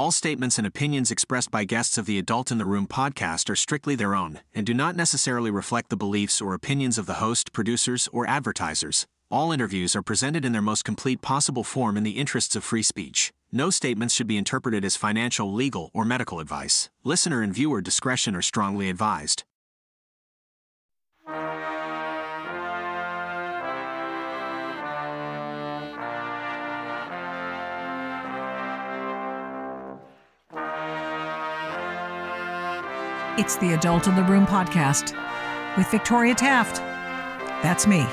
All statements and opinions expressed by guests of the Adult in the Room podcast are strictly their own and do not necessarily reflect the beliefs or opinions of the host, producers, or advertisers. All interviews are presented in their most complete possible form in the interests of free speech. No statements should be interpreted as financial, legal, or medical advice. Listener and viewer discretion are strongly advised. It's the Adult in the Room podcast with Victoria Taft. That's me.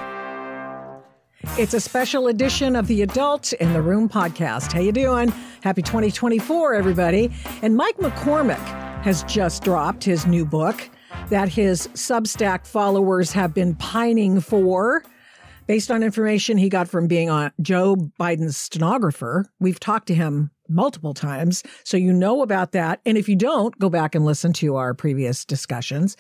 It's a special edition of the Adult in the Room podcast. How you doing? Happy 2024, everybody. And Mike McCormick has just dropped his new book that his Substack followers have been pining for. Based on information he got from being on Joe Biden's stenographer, we've talked to him multiple times. So you know about that. And if you don't, go back and listen to our previous discussions.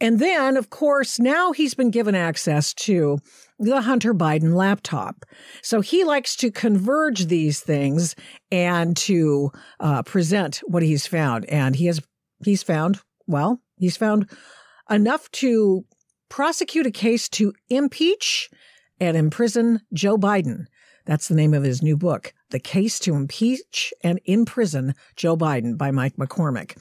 And then, of course, now he's been given access to the Hunter Biden laptop. So he likes to converge these things and to uh, present what he's found. And he has, he's found, well, he's found enough to prosecute a case to impeach and imprison Joe Biden. That's the name of his new book, The Case to Impeach and Imprison Joe Biden by Mike McCormick.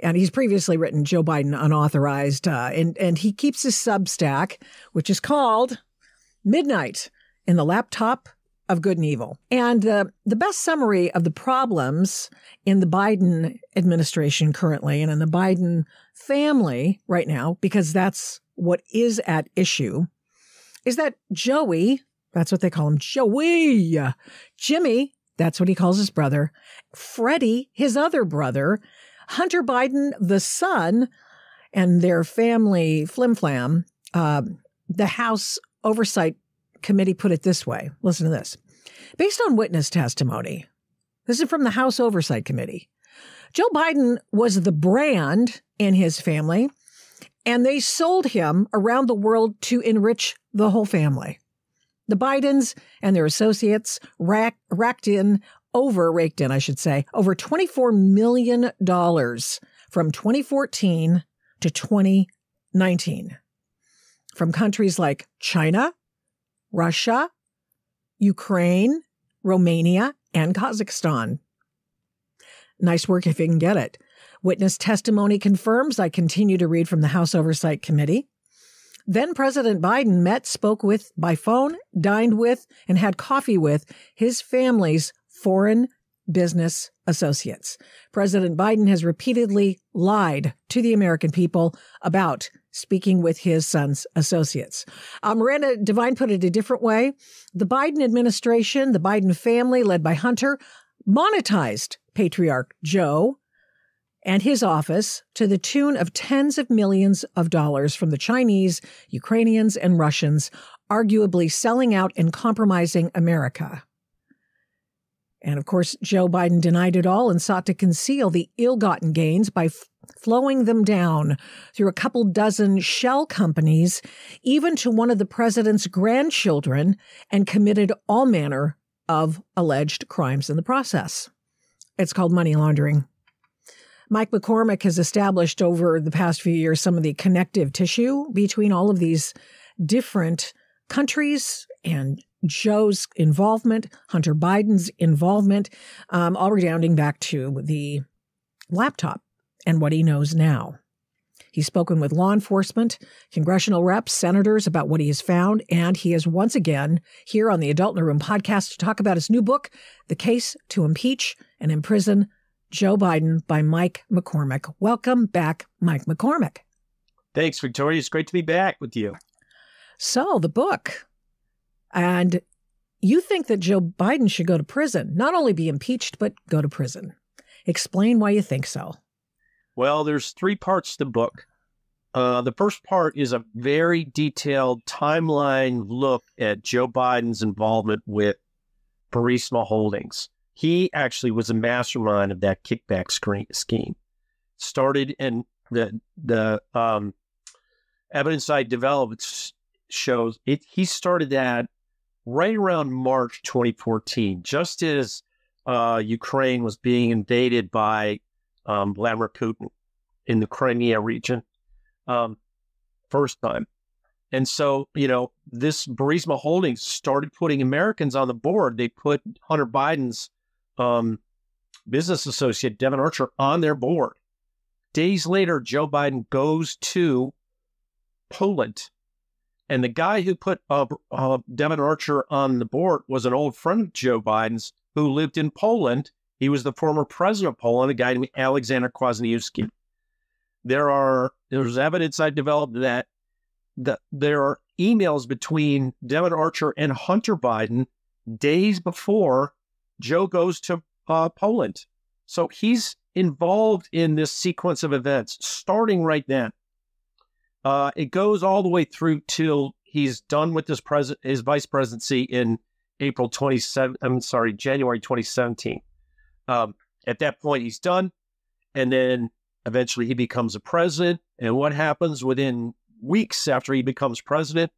And he's previously written Joe Biden Unauthorized, uh, and, and he keeps his Substack, which is called Midnight in the Laptop of Good and Evil. And uh, the best summary of the problems in the Biden administration currently and in the Biden family right now, because that's what is at issue, is that Joey, that's what they call him. Joey. Jimmy, that's what he calls his brother. Freddie, his other brother. Hunter Biden, the son, and their family flimflam. Uh, the House Oversight Committee put it this way. Listen to this. Based on witness testimony, this is from the House Oversight Committee. Joe Biden was the brand in his family, and they sold him around the world to enrich the whole family. The Bidens and their associates rack, racked in over, raked in, I should say, over $24 million from 2014 to 2019 from countries like China, Russia, Ukraine, Romania, and Kazakhstan. Nice work if you can get it. Witness testimony confirms I continue to read from the House Oversight Committee. Then President Biden met, spoke with by phone, dined with, and had coffee with his family's foreign business associates. President Biden has repeatedly lied to the American people about speaking with his son's associates. Uh, Miranda Devine put it a different way. The Biden administration, the Biden family, led by Hunter, monetized patriarch Joe and his office to the tune of tens of millions of dollars from the Chinese, Ukrainians, and Russians, arguably selling out and compromising America. And of course, Joe Biden denied it all and sought to conceal the ill gotten gains by f- flowing them down through a couple dozen shell companies, even to one of the president's grandchildren, and committed all manner of alleged crimes in the process. It's called money laundering. Mike McCormick has established over the past few years some of the connective tissue between all of these different countries and Joe's involvement, Hunter Biden's involvement, um, all redounding back to the laptop and what he knows now. He's spoken with law enforcement, congressional reps, senators about what he has found, and he is once again here on the Adult in the Room podcast to talk about his new book, The Case to Impeach and Imprison Joe Biden by Mike McCormick. Welcome back, Mike McCormick. Thanks, Victoria. It's great to be back with you. So, the book. And you think that Joe Biden should go to prison, not only be impeached, but go to prison. Explain why you think so. Well, there's three parts to the book. Uh, the first part is a very detailed timeline look at Joe Biden's involvement with Burisma Holdings. He actually was a mastermind of that kickback scheme. Started in the the um, evidence I developed shows it. He started that right around March 2014, just as uh, Ukraine was being invaded by um, Vladimir Putin in the Crimea region. Um, first time. And so, you know, this Burisma Holdings started putting Americans on the board. They put Hunter Biden's um, business associate, Devon Archer, on their board. Days later, Joe Biden goes to Poland. And the guy who put uh, uh, Devon Archer on the board was an old friend of Joe Biden's who lived in Poland. He was the former president of Poland, a guy named Alexander Kwasniewski. There are there's evidence I developed that that there are emails between Devon Archer and Hunter Biden days before Joe goes to uh, Poland. So he's involved in this sequence of events starting right then. Uh, it goes all the way through till he's done with his president, his vice presidency in April 27. I'm sorry, January 2017. Um, at that point, he's done, and then eventually he becomes a president. And what happens within weeks after he becomes president?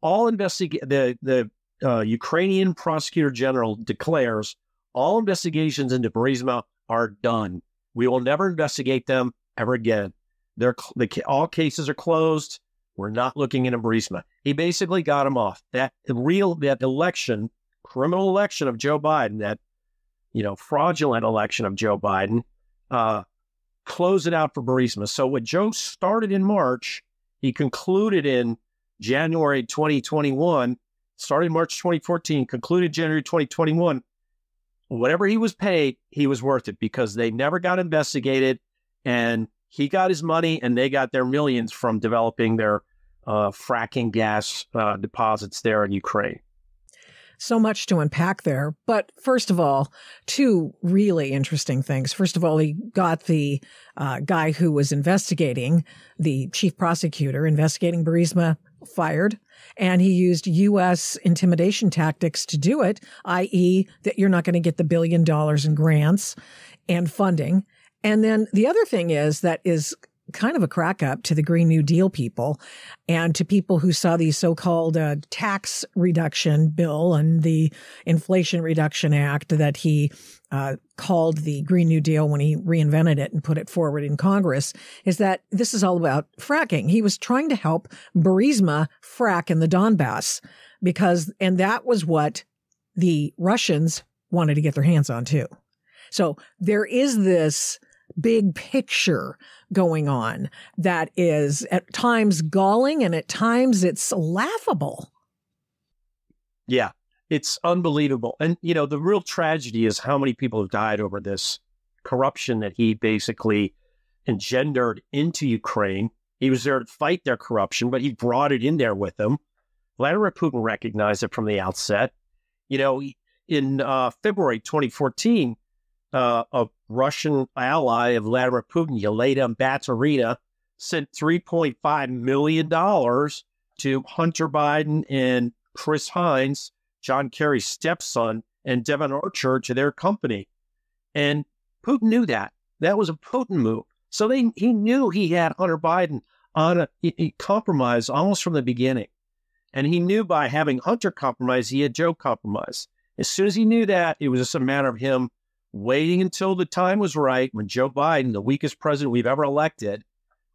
All investigate the the uh, Ukrainian prosecutor general declares all investigations into Burisma are done. We will never investigate them ever again. They're the, all cases are closed. We're not looking into Burisma. He basically got him off. That real that election, criminal election of Joe Biden, that you know fraudulent election of Joe Biden, uh, close it out for Burisma. So what Joe started in March, he concluded in January 2021. Started March 2014, concluded January 2021 whatever he was paid, he was worth it because they never got investigated and he got his money and they got their millions from developing their uh, fracking gas uh, deposits there in Ukraine. So much to unpack there. But first of all, two really interesting things. First of all, he got the uh, guy who was investigating, the chief prosecutor investigating Burisma, fired and he used U.S. intimidation tactics to do it, i.e., that you're not going to get the billion dollars in grants and funding. And then the other thing is that is kind of a crack up to the Green New Deal people and to people who saw the so-called uh, tax reduction bill and the Inflation Reduction Act that he uh, called the Green New Deal when he reinvented it and put it forward in Congress is that this is all about fracking. He was trying to help Burisma frack in the Donbass because, and that was what the Russians wanted to get their hands on too. So there is this big picture going on that is at times galling and at times it's laughable. Yeah, it's unbelievable. And, you know, the real tragedy is how many people have died over this corruption that he basically engendered into Ukraine. He was there to fight their corruption, but he brought it in there with him. Vladimir Putin recognized it from the outset. You know, in uh, February 2014, uh, a Russian ally of Vladimir Putin, Yelena Baturina, sent $3.5 million to Hunter Biden and Chris Heinz, John Kerry's stepson, and Devon Archer to their company. And Putin knew that. That was a Putin move. So they, he knew he had Hunter Biden on a, a compromise almost from the beginning. And he knew by having Hunter compromise, he had Joe compromise. As soon as he knew that, it was just a matter of him waiting until the time was right when Joe Biden, the weakest president we've ever elected,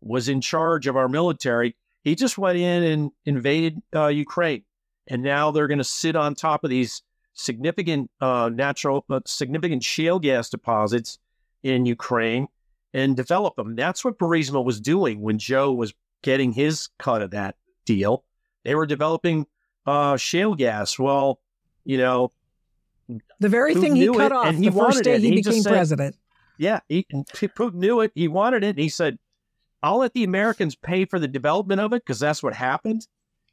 was in charge of our military. He just went in and invaded uh, Ukraine. And now they're going to sit on top of these significant uh, natural, uh, significant shale gas deposits in Ukraine and develop them. That's what Burisma was doing when Joe was getting his cut of that deal. They were developing uh, shale gas. Well, you know, the very thing he cut off the first day he, he became said, president. Yeah, he, Putin knew it. He wanted it. he said, I'll let the Americans pay for the development of it because that's what happened.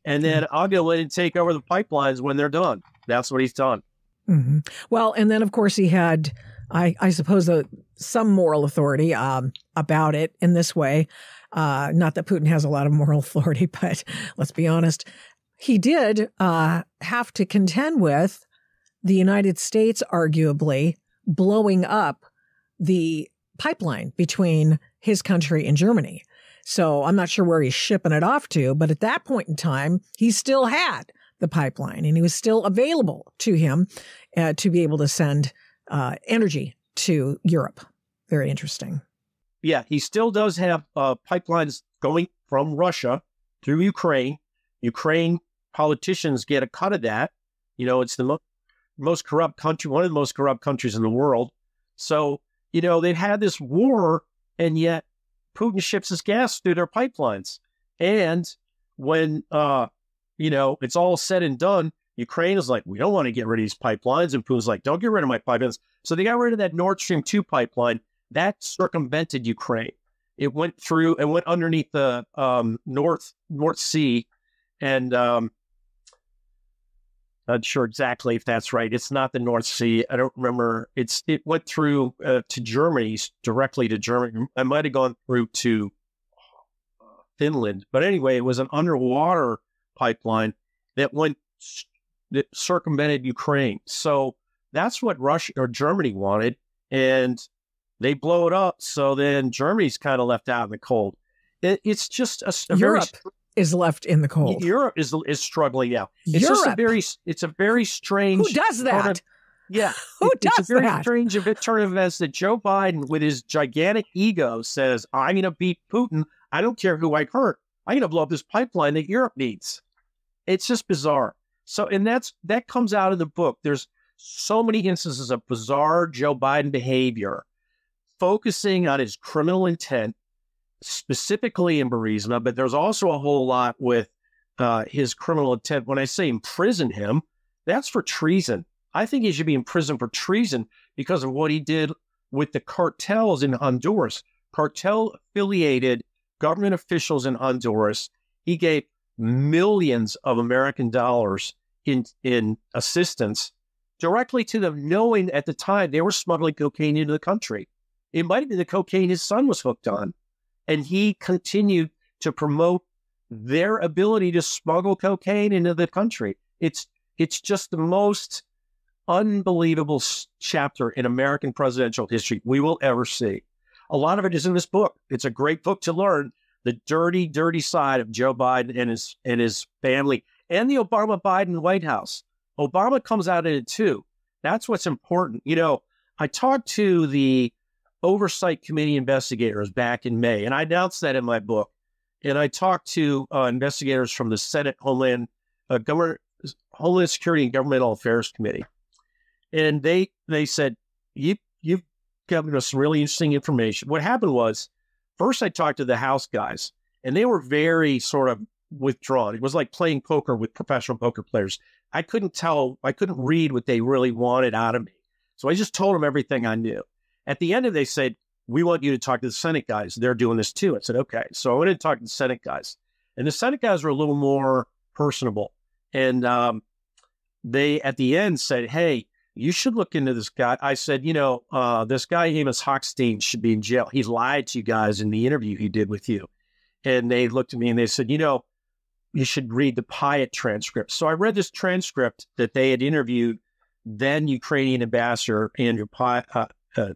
And then mm-hmm. I'll go in and take over the pipelines when they're done. That's what he's done. Mm-hmm. Well, and then of course he had, I, I suppose, a, some moral authority um, about it in this way. Uh, not that Putin has a lot of moral authority, but let's be honest. He did uh, have to contend with the United States arguably blowing up the pipeline between his country and Germany. So I'm not sure where he's shipping it off to, but at that point in time, he still had the pipeline and he was still available to him uh, to be able to send uh, energy to Europe. Very interesting. Yeah, he still does have uh, pipelines going from Russia through Ukraine. Ukraine politicians get a cut of that. You know, it's the mo- most corrupt country, one of the most corrupt countries in the world. So, you know, they've had this war, and yet Putin ships his gas through their pipelines. And when, uh, you know, it's all said and done, Ukraine is like, we don't want to get rid of these pipelines. And Putin's like, don't get rid of my pipelines. So they got rid of that Nord Stream 2 pipeline. That circumvented Ukraine. It went through and went underneath the um, North North Sea, and um, not sure exactly if that's right. It's not the North Sea. I don't remember. It's it went through uh, to Germany directly to Germany. I might have gone through to Finland, but anyway, it was an underwater pipeline that went that circumvented Ukraine. So that's what Russia or Germany wanted, and they blow it up. So then Germany's kind of left out in the cold. It, it's just a, a Europe very, is left in the cold. Europe is is struggling now. It's Europe. just a very it's a very strange. Who does that? of- yeah, Who It- it's does a very that? strange turn of events that Joe Biden, with his gigantic ego, says, "I'm going to beat Putin. I don't care who I hurt. I'm going to blow up this pipeline that Europe needs." It's just bizarre. So, and that's that comes out of the book. There's so many instances of bizarre Joe Biden behavior, focusing on his criminal intent, specifically in Burisma, but there's also a whole lot with uh, his criminal intent. When I say imprison him, that's for treason. I think he should be in prison for treason because of what he did with the cartels in Honduras. Cartel affiliated government officials in Honduras. He gave millions of American dollars in in assistance directly to them, knowing at the time they were smuggling cocaine into the country. It might have been the cocaine his son was hooked on. And he continued to promote their ability to smuggle cocaine into the country. It's it's just the most unbelievable chapter in American presidential history we will ever see. A lot of it is in this book. It's a great book to learn the dirty, dirty side of Joe Biden and his and his family and the Obama Biden White House. Obama comes out in it too. That's what's important. You know, I talked to the oversight committee investigators back in May, and I announced that in my book. And I talked to uh, investigators from the Senate Homeland uh, Government Homeland Security and Governmental Affairs Committee, and they they said you you've given us some really interesting information. What happened was, first I talked to the House guys, and they were very sort of withdrawn. It was like playing poker with professional poker players. I couldn't tell, I couldn't read what they really wanted out of me. So I just told them everything I knew. At the end of it, they said, We want you to talk to the Senate guys. They're doing this too. I said, Okay. So I went to talk to the Senate guys. And the Senate guys were a little more personable. And um, they, at the end, said, Hey, you should look into this guy. I said, You know, uh, this guy, Amos Hochstein, should be in jail. He lied to you guys in the interview he did with you. And they looked at me and they said, You know, you should read the Pyatt transcript. So I read this transcript that they had interviewed then Ukrainian ambassador Andrew Pyatt, uh, uh,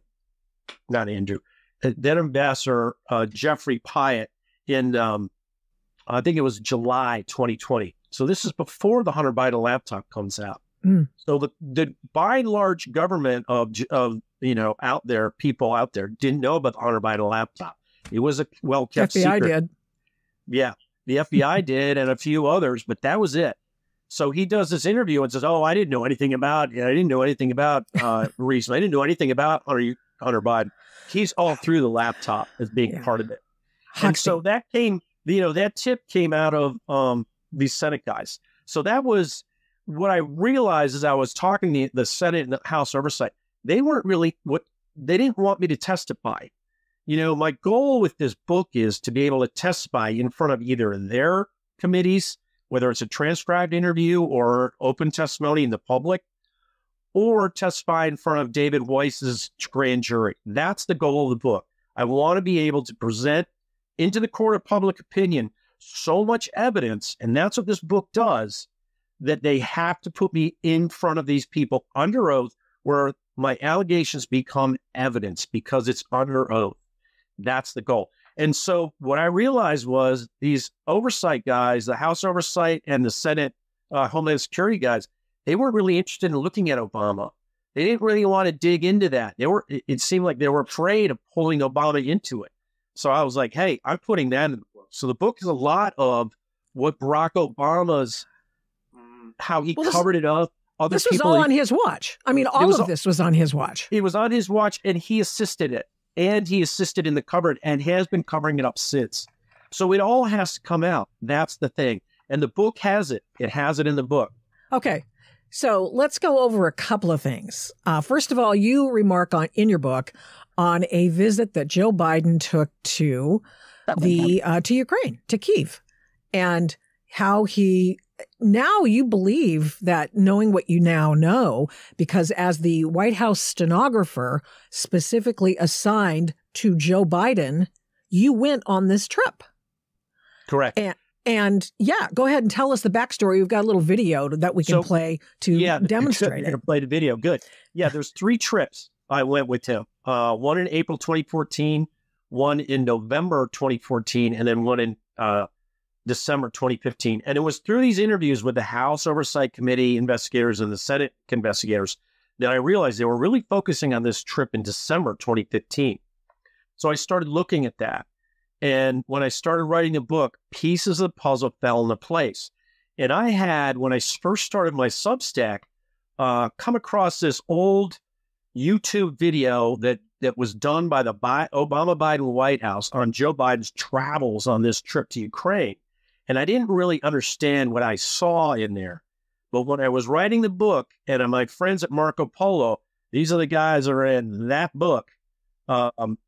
not Andrew, uh, then ambassador uh, Jeffrey Pyatt in, um, I think it was July 2020. So this is before the Hunter Biden laptop comes out. Mm. So the, the by and large government of, of, you know, out there, people out there didn't know about the Hunter Biden laptop. It was a well kept FBI secret. did. Yeah, the FBI did, and a few others, but that was it. So he does this interview and says, "Oh, I didn't know anything about. I didn't know anything about uh, Reese. I didn't know anything about Hunter, Hunter Biden. He's all through the laptop as being Yeah. part of it. And so that came, you know, that tip came out of um, these Senate guys. So that was what I realized as I was talking to the Senate and the House oversight. They weren't really what they didn't want me to testify. You know, my goal with this book is to be able to testify in front of either their committees, whether it's a transcribed interview or open testimony in the public, or testify in front of David Weiss's grand jury. That's the goal of the book. I want to be able to present into the court of public opinion so much evidence, and that's what this book does, that they have to put me in front of these people under oath where my allegations become evidence because it's under oath. That's the goal. And so what I realized was these oversight guys, the House oversight and the Senate uh, Homeland Security guys, they weren't really interested in looking at Obama. They didn't really want to dig into that. They were. It, it seemed like they were afraid of pulling Obama into it. So I was like, hey, I'm putting that in the book. So the book is a lot of what Barack Obama's mm. how he Well, this- covered it up. Other This was people, all on his watch. I mean, all was of this was on his watch. it was on his watch, and he assisted it, and he assisted in the cupboard, and has been covering it up since. So it all has to come out. That's the thing, and the book has it. It has it in the book. Okay. So let's go over a couple of things. Uh, first of all, you remark on in your book on a visit that Joe Biden took to the uh, to Ukraine to Kiev, and how he now you believe that knowing what you now know because as the White House stenographer specifically assigned to Joe Biden, you went on this trip. Correct. And yeah, go ahead and tell us the backstory. We've got a little video that we can So, play to yeah, demonstrate it. play the video. Good. Yeah, there's three trips I went with him. Uh, one in April 2014, one in November 2014, and then one in uh, December 2015. And it was through these interviews with the House Oversight Committee investigators and the Senate investigators that I realized they were really focusing on this trip in December 2015. So I started looking at that. And when I started writing the book, pieces of the puzzle fell into place. And I had, when I first started my Substack, uh, come across this old YouTube video that that was done by the Bi- Obama Biden White House on Joe Biden's travels on this trip to Ukraine. And I didn't really understand what I saw in there. But when I was writing the book, and my friends at Marco Polo, these are the guys that are in that book, um,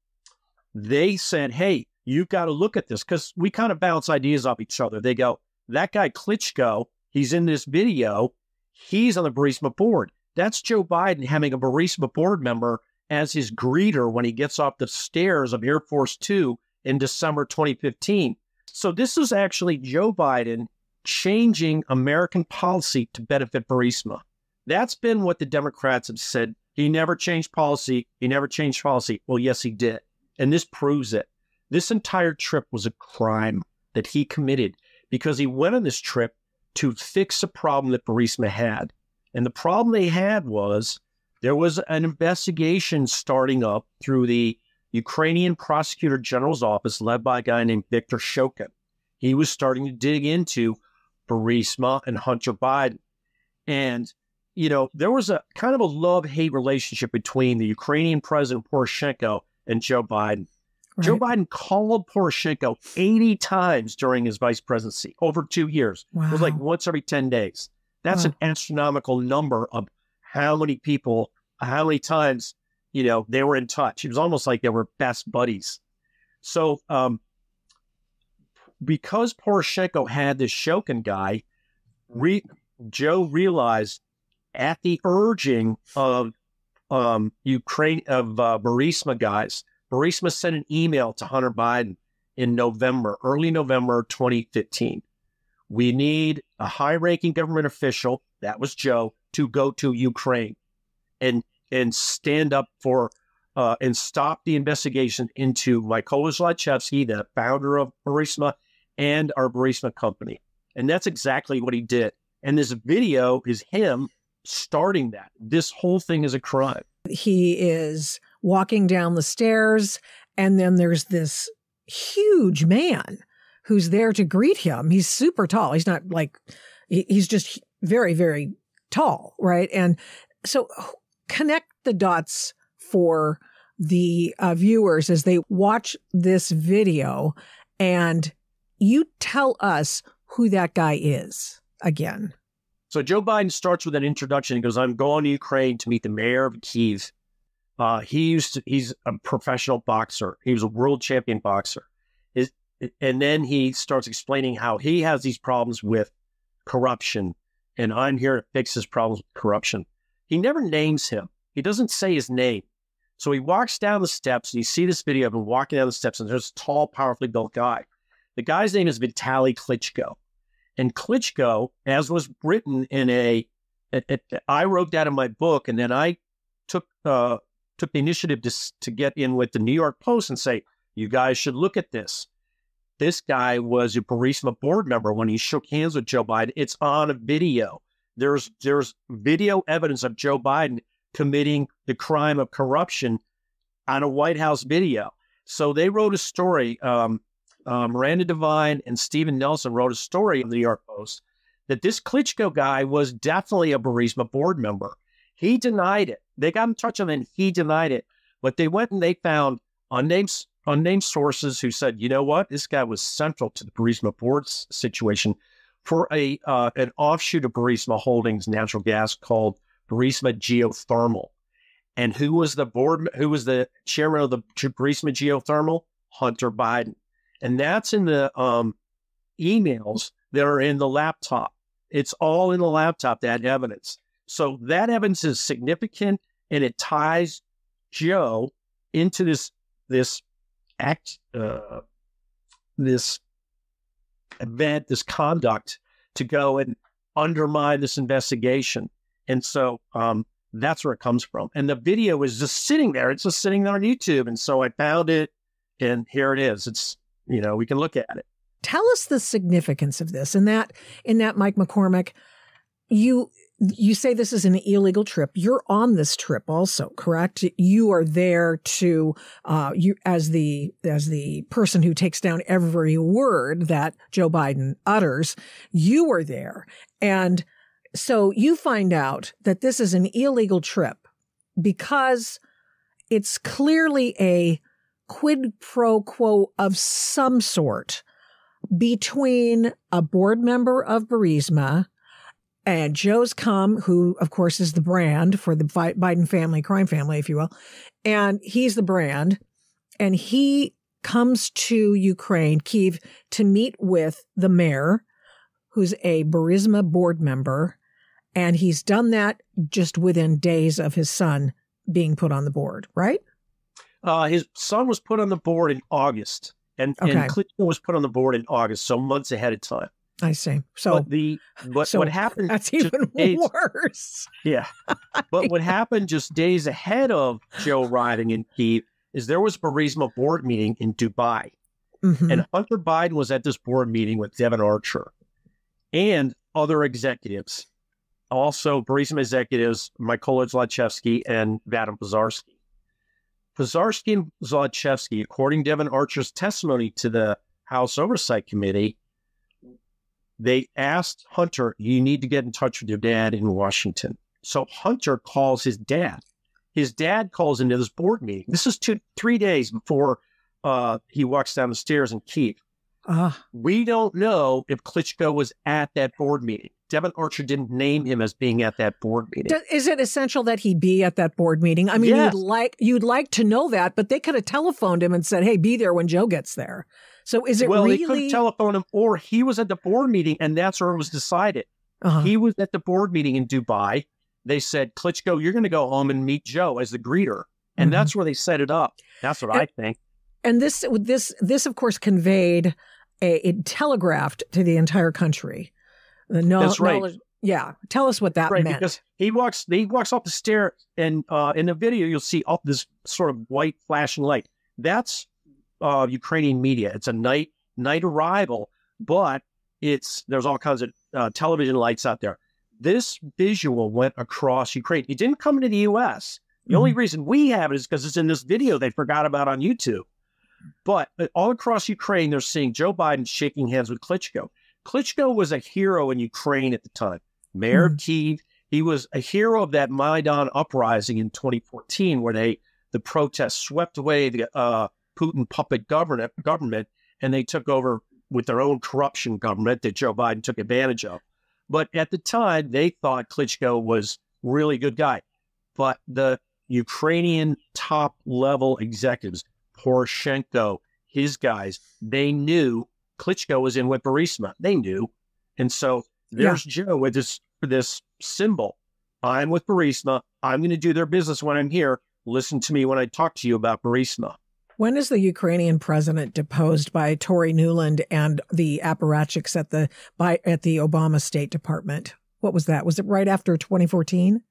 they said, Hey, you've got to look at this because we kind of bounce ideas off each other. They go, That guy Klitschko, he's in this video, he's on the Burisma board. That's Joe Biden having a Burisma board member as his greeter when he gets off the stairs of Air Force Two in December 2015. So this is actually Joe Biden changing American policy to benefit Burisma. That's been what the Democrats have said. He never changed policy. He never changed policy. Well, yes, he did. And this proves it. This entire trip was a crime that he committed because he went on this trip to fix a problem that Burisma had. And the problem they had was there was an investigation starting up through the Ukrainian prosecutor general's office led by a guy named Viktor Shokin. He was starting to dig into Burisma and Hunter Biden. And, you know, there was a kind of a love hate relationship between the Ukrainian president Poroshenko and Joe Biden. Joe Biden called Poroshenko 80 times during his vice presidency over two years. It was like once every 10 days. That's an astronomical number of how many people, how many times, you know, they were in touch. It was almost like they were best buddies. So, um, because Poroshenko had this Shokin guy, re- Joe realized at the urging of um, Ukraine of uh, Burisma guys, Burisma sent an email to Hunter Biden in November, early November 2015. We need a high-ranking government official, that was Joe, to go to Ukraine and and stand up for uh, and stop the investigation into Mykola Zlochevsky, the founder of Burisma, and our Burisma company. And that's exactly what he did. And this video is him starting that. This whole thing is a crime. he is walking down the stairs and then there's this huge man who's there to greet him he's super tall he's not like he's just very very tall right and so connect the dots for the uh, viewers as they watch this video and you tell us who that guy is again So Joe Biden starts with an introduction. He goes, "I'm going to Ukraine to meet the mayor of Kiev. Uh, he used to, he's a professional boxer. He was a world champion boxer. His, and then he starts explaining how he has these problems with corruption, and I'm here to fix his problems with corruption. He never names him. He doesn't say his name. So he walks down the steps, and you see this video of him walking down the steps, and there's a tall, powerfully built guy. The guy's name is Vitaly Klitschko. And Klitschko, as was written in a, I wrote that in my book, and then I took uh, took the initiative to to get in with the New York Post and say, you guys should look at this. This guy was a Burisma board member when he shook hands with Joe Biden. It's on a video. There's there's video evidence of Joe Biden committing the crime of corruption on a White House video. So they wrote a story. Um, uh, Miranda Devine and Steven Nelson wrote a story in the New York Post that this Klitschko guy was definitely a Burisma board member. He denied it. They got in touch with him and he denied it. But they went and they found unnamed, unnamed sources who said, you know what? This guy was central to the Burisma board situation for a uh, an offshoot of Burisma Holdings natural gas called Burisma Geothermal. And who was the board? Who was the chairman of the Burisma Geothermal? Hunter Biden. And that's in the um, emails that are in the laptop. It's all in the laptop, that evidence. So that evidence is significant and it ties Joe into this this act uh, this event, this conduct to go and undermine this investigation. And so um, that's where it comes from. And the video is just sitting there. It's just sitting there on YouTube. And so I found it and here it is. It's you know, we can look at it. Tell us the significance of this. In that, in that, Mike McCormick, you you say this is an illegal trip. You're on this trip also, correct? You are there to uh, you as the as the person who takes down every word that Joe Biden utters. You were there, and so you find out that this is an illegal trip because it's clearly a quid pro quo of some sort between a board member of Burisma and Joe's Come, who of course is the brand for the Biden family, crime family, if you will. And he's the brand. And he comes to Ukraine, Kiev, to meet with the mayor, who's a Burisma board member. And he's done that just within days of his son being put on the board, right? Uh, his son was put on the board in August, and, okay. and Clinton was put on the board in August, so months ahead of time. I see. So but the what so what happened? That's even days, worse. Yeah, but what happened just days ahead of Joe arriving in Kiev is there was a Burisma board meeting in Dubai, mm-hmm. and Hunter Biden was at this board meeting with Devon Archer and other executives, also Burisma executives Mykola Zlochevsky and Vadim Pozharskyi. Pozharskyi and Zlochevsky, according to Devon Archer's testimony to the House Oversight Committee, they asked Hunter, you need to get in touch with your dad in Washington. So Hunter calls his dad. His dad calls into this board meeting. This is two, three days before uh, he walks down the stairs in Kiev. Uh, we don't know if Klitschko was at that board meeting. Devon Archer didn't name him as being at that board meeting. Is it essential that he be at that board meeting? I mean, yes. you'd like you'd like to know that, but they could have telephoned him and said, "Hey, be there when Joe gets there." So is it well? Really... They couldn't telephone him, or he was at the board meeting, and that's where it was decided. Uh-huh. He was at the board meeting in Dubai. They said, "Klitschko, you're going to go home and meet Joe as the greeter," and mm-hmm. that's where they set it up. That's what and, I think. And this, this, this, of course, conveyed a, it telegraphed to the entire country. The no, that's right. Knowledge, yeah, tell us what that right, meant. Because he walks, he walks off the stair, and uh, in the video you'll see up this sort of white flashing light. That's uh, Ukrainian media. It's a night night arrival, but it's there's all kinds of uh, television lights out there. This visual went across Ukraine. It didn't come into the U.S. The mm-hmm. only reason we have it is because it's in this video they forgot about on YouTube. But uh, all across Ukraine, they're seeing Joe Biden shaking hands with Klitschko. Klitschko was a hero in Ukraine at the time. Mayor mm-hmm. of Kiev, he was a hero of that Maidan uprising in 2014, where they the protests swept away the uh, Putin puppet government, government, and they took over with their own corruption government that Joe Biden took advantage of. But at the time, they thought Klitschko was really good guy. But the Ukrainian top level executives, Poroshenko, his guys, they knew Klitschko was in with Burisma. They knew. And so there's yeah. Joe with this this symbol. I'm with Burisma. I'm going to do their business when I'm here. Listen to me when I talk to you about Burisma. When is the Ukrainian president deposed by Toria Nuland and the apparatchiks at the by at the Obama State Department? What was that? Was it right after 2014?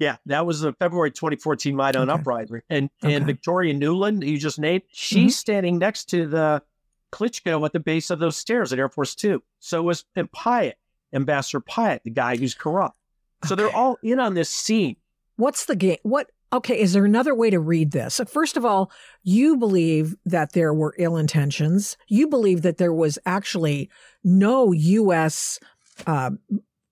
Yeah, that was the February 2014 Maidan okay. uprising. And okay. and Victoria Nuland, you just named, she's mm-hmm. standing next to the Klitschko at the base of those stairs at Air Force Two. So was and Pyatt, Ambassador Pyatt, the guy who's corrupt. So okay. they're all in on this scene. What's the game? What? Okay, is there another way to read this? First of all, you believe that there were ill intentions. You believe that there was actually no U.S. Uh,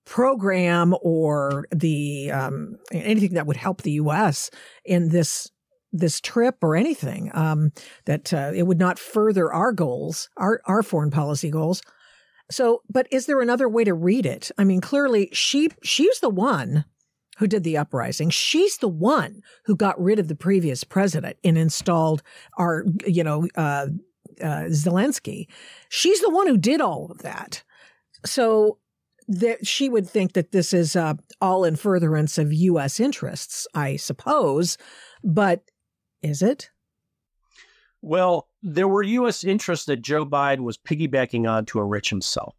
program or the um, anything that would help the U.S. in this this trip or anything um, that uh, it would not further our goals, our our foreign policy goals. So, but is there another way to read it? I mean, clearly she she's the one who did the uprising. She's the one who got rid of the previous president and installed our, you know, uh, uh, Zelensky. She's the one who did all of that. So that she would think that this is uh, all in furtherance of U.S. interests, I suppose. But is it? Well, there were U.S. interests that Joe Biden was piggybacking on to enrich himself.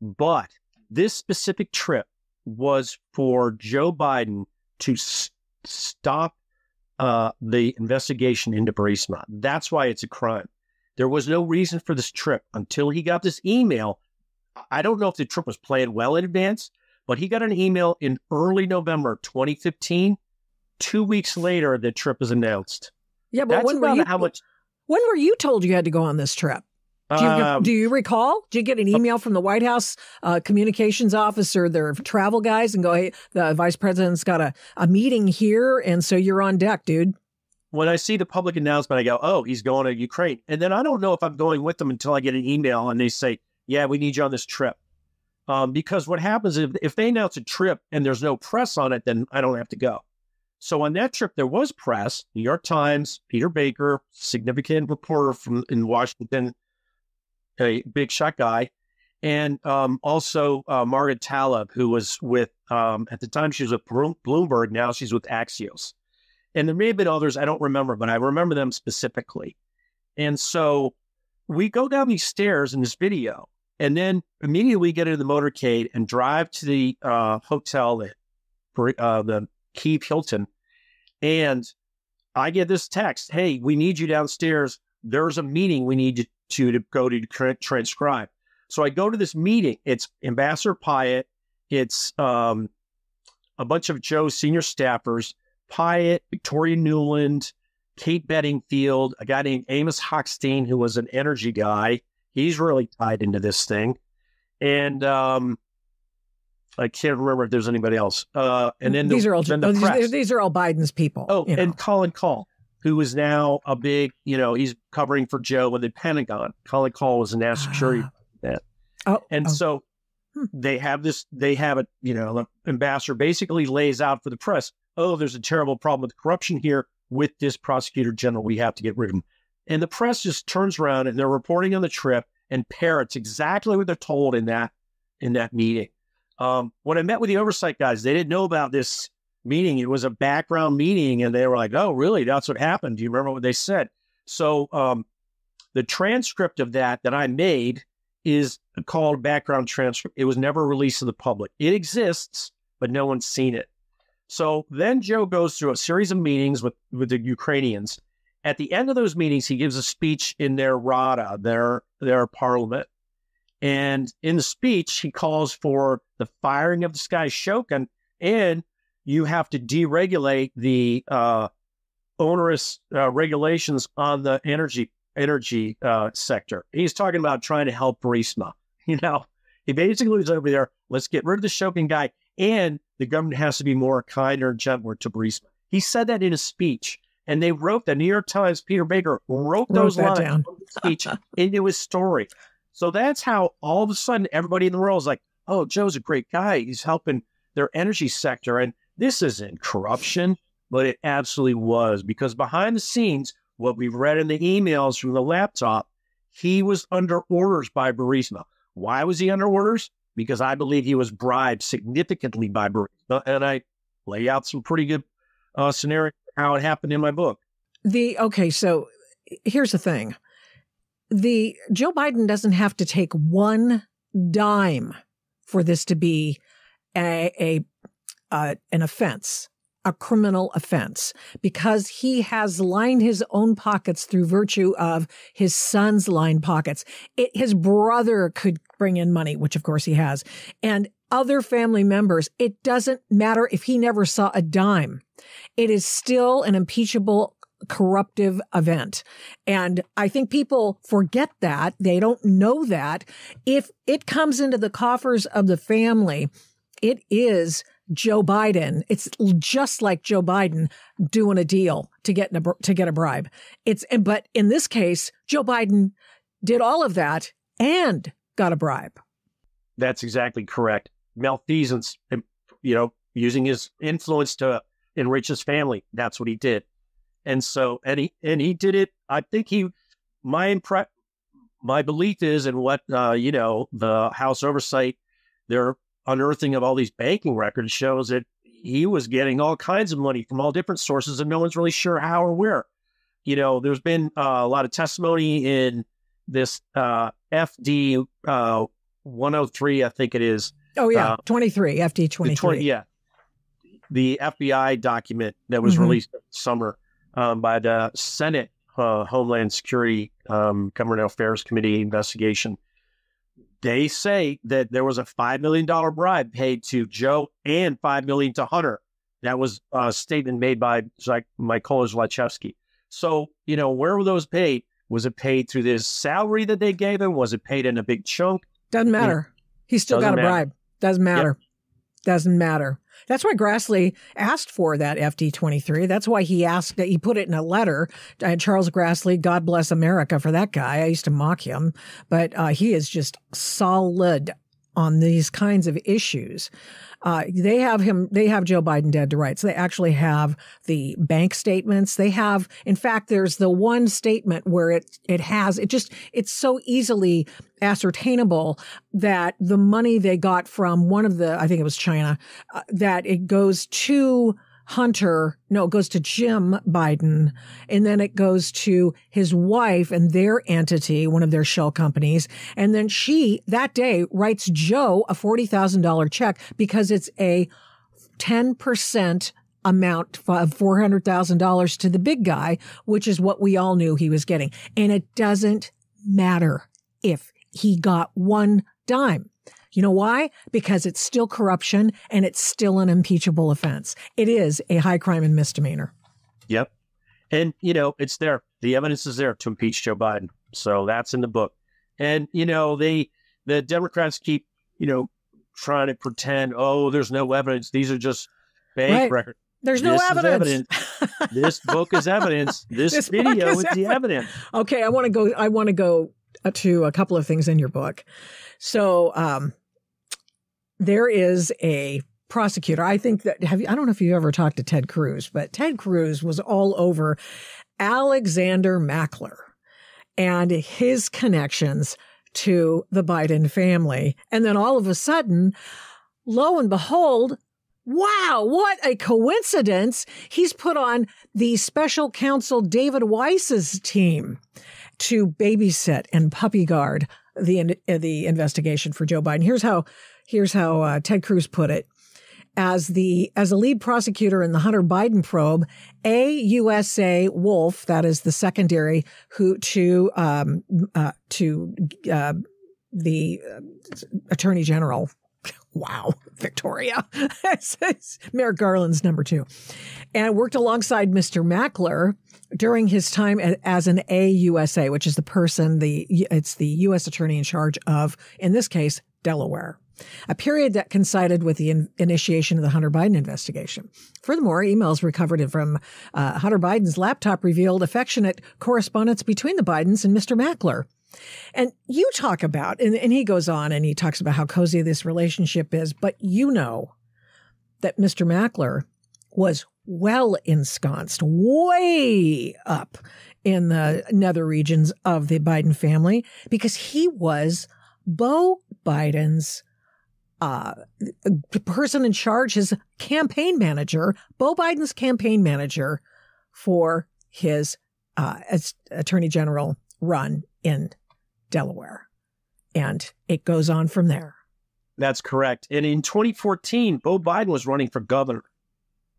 But this specific trip was for Joe Biden to s- stop uh, the investigation into Burisma. That's why it's a crime. There was no reason for this trip until he got this email. I don't know if the trip was planned well in advance, but he got an email in early November 2015. Two weeks later, the trip is announced. Yeah, but That's when were about you, how much. when were you told you had to go on this trip? Do you, Um, do you recall? Did you get an email from the White House uh, communications office or their travel guys and go, hey, the vice president's got a, a meeting here, and so you're on deck, dude? when I see the public announcement, I go, oh, he's going to Ukraine. And then I don't know if I'm going with them until I get an email and they say, yeah, we need you on this trip. Um, because what happens if, if they announce a trip and there's no press on it, then I don't have to go. So on that trip, there was press, New York Times, Peter Baker, significant reporter from in Washington, a big shot guy, and um, also uh, Margaret Talev, who was with, um, at the time, she was with Bloomberg. Now she's with Axios and there may have been others I don't remember, but I remember them specifically. And so we go down these stairs in this video, and then immediately we get into the motorcade and drive to the uh, hotel uh, the Kiev Hilton. And I get this text: "Hey, we need you downstairs. There's a meeting we need you to, to go to transcribe." So I go to this meeting. It's Ambassador Pyatt. It's um, a bunch of Joe's senior staffers Pyatt, Victoria Nuland, Kate Bedingfield, a guy named Amos Hochstein, who was an energy guy. He's really tied into this thing. And um, I can't remember if there's anybody else. Uh, and then these the, are all the these, press. these are all Biden's people. Oh, and know. and Colin Kahl, who is now a big, you know, he's covering for Joe with the Pentagon. Colin Kahl was a national security. That. oh, And oh. so Hmm. they have this, they have it, you know, the ambassador basically lays out for the press, oh, there's a terrible problem with corruption here with this prosecutor general. We have to get rid of him. And the press just turns around and they're reporting on the trip and parrots exactly what they're told in that in that meeting. Um, when I met with the oversight guys, they didn't know about this meeting. It was a background meeting, and they were like, "Oh, really? That's what happened." Do you remember what they said? So, um, the transcript of that that I made is called background transcript. It was never released to the public. It exists, but no one's seen it. So then Joe goes through a series of meetings with, with the Ukrainians. At the end of those meetings, he gives a speech in their Rada, their their parliament. And in the speech, he calls for the firing of the Sky Shokin, and you have to deregulate the uh, onerous uh, regulations on the energy energy uh, sector. He's talking about trying to help Burisma. You know, he basically was over there. Let's get rid of the Shokin guy, and the government has to be more kinder and gentler to Burisma. He said that in a speech, and they wrote the New York Times. Peter Baker wrote, Wrote those lines down. speech into his story. So that's how all of a sudden everybody in the world is like, "Oh, Joe's a great guy. He's helping their energy sector." And this isn't corruption, but it absolutely was because behind the scenes, what we've read in the emails from the laptop, he was under orders by Burisma. Why was he under orders? Because I believe he was bribed significantly by Burisma, and I lay out some pretty good uh, scenario how it happened in my book. The okay, so here's the thing. The Joe Biden doesn't have to take one dime for this to be a, a uh, an offense, a criminal offense, because he has lined his own pockets through virtue of his son's lined pockets. It, his brother could bring in money, which of course he has, and other family members. It doesn't matter if he never saw a dime. It is still an impeachable corruptive event. And I think people forget that. They don't know that. If it comes into the coffers of the family, it is Joe Biden. It's just like Joe Biden doing a deal to get a, to get a bribe. It's but in this case, Joe Biden did all of that and got a bribe. That's exactly correct. Malfeasance, you know, using his influence to enrich his family. That's what he did. And so, and he and he did it. I think he, my impre- my belief is, and what uh, you know, the House Oversight, their unearthing of all these banking records shows that he was getting all kinds of money from all different sources, and no one's really sure how or where. You know, there's been uh, a lot of testimony in this uh, FD uh, 103, I think it is. Oh yeah, uh, 23 FD 23. 20, yeah, the FBI document that was mm-hmm. released summer um, by the Senate uh, Homeland Security um, Government Affairs Committee investigation. They say that there was a five million dollar bribe paid to Joe and 5 million to Hunter. That was a statement made by Mykola Zlochevsky. So you know where were those paid? Was it paid through this salary that they gave him? Was it paid in a big chunk? Doesn't matter. He still got a matter. bribe. Doesn't matter. Yep. Doesn't matter. That's why Grassley asked for that FD 23. That's why he asked that he put it in a letter. Uh, Charles Grassley, God bless America for that guy. I used to mock him, but uh, he is just solid on these kinds of issues. Uh, they have him, they have Joe Biden dead to rights. They actually have the bank statements. They have, in fact, there's the one statement where it, it has, it just, it's so easily ascertainable that the money they got from one of the, I think it was China, uh, that it goes to Hunter, no, it goes to Jim Biden, and then it goes to his wife and their entity, one of their shell companies. And then she, that day, writes Joe a $40,000 check because it's a 10% amount of $400,000 to the big guy, which is what we all knew he was getting. And it doesn't matter if he got one dime. You know why? Because it's still corruption and it's still an impeachable offense. It is a high crime and misdemeanor. Yep. And, you know, it's there. The evidence is there to impeach Joe Biden. So that's in the book. And, you know, they, the Democrats keep, you know, trying to pretend, oh, there's no evidence. These are just bank right. records. There's no evidence. evidence. this book is evidence. This, this video is, is the evidence. Okay, I want to go. I want to go to a couple of things in your book. So, um, there is a prosecutor. I think that have you, I don't know if you've ever talked to Ted Cruz, but Ted Cruz was all over Alexander Mackler and his connections to the Biden family. And then all of a sudden, lo and behold, Wow, what a coincidence. He's put on the special counsel David Weiss's team to babysit and puppy guard the the investigation for Joe Biden. Here's how Here's how uh, Ted Cruz put it. As the as a lead prosecutor in the Hunter Biden probe, AUSA Wolf, that is the secondary who to um, uh, to uh, the uh, Attorney General wow, Victoria. Merrick Garland's number two. And worked alongside Mr. Mackler during his time as an AUSA, which is the person, the it's the U.S. attorney in charge of, in this case, Delaware a period that coincided with the in- initiation of the Hunter Biden investigation. Furthermore, emails recovered from uh, Hunter Biden's laptop revealed affectionate correspondence between the Bidens and Mr. Mackler. And you talk about, and, and he goes on and he talks about how cozy this relationship is, but you know that Mr. Mackler was well ensconced way up in the nether regions of the Biden family because he was Beau Biden's uh, the person in charge, his campaign manager, Beau Biden's campaign manager for his uh, attorney general run in Delaware. And it goes on from there. That's correct. And in 2014, Beau Biden was running for governor.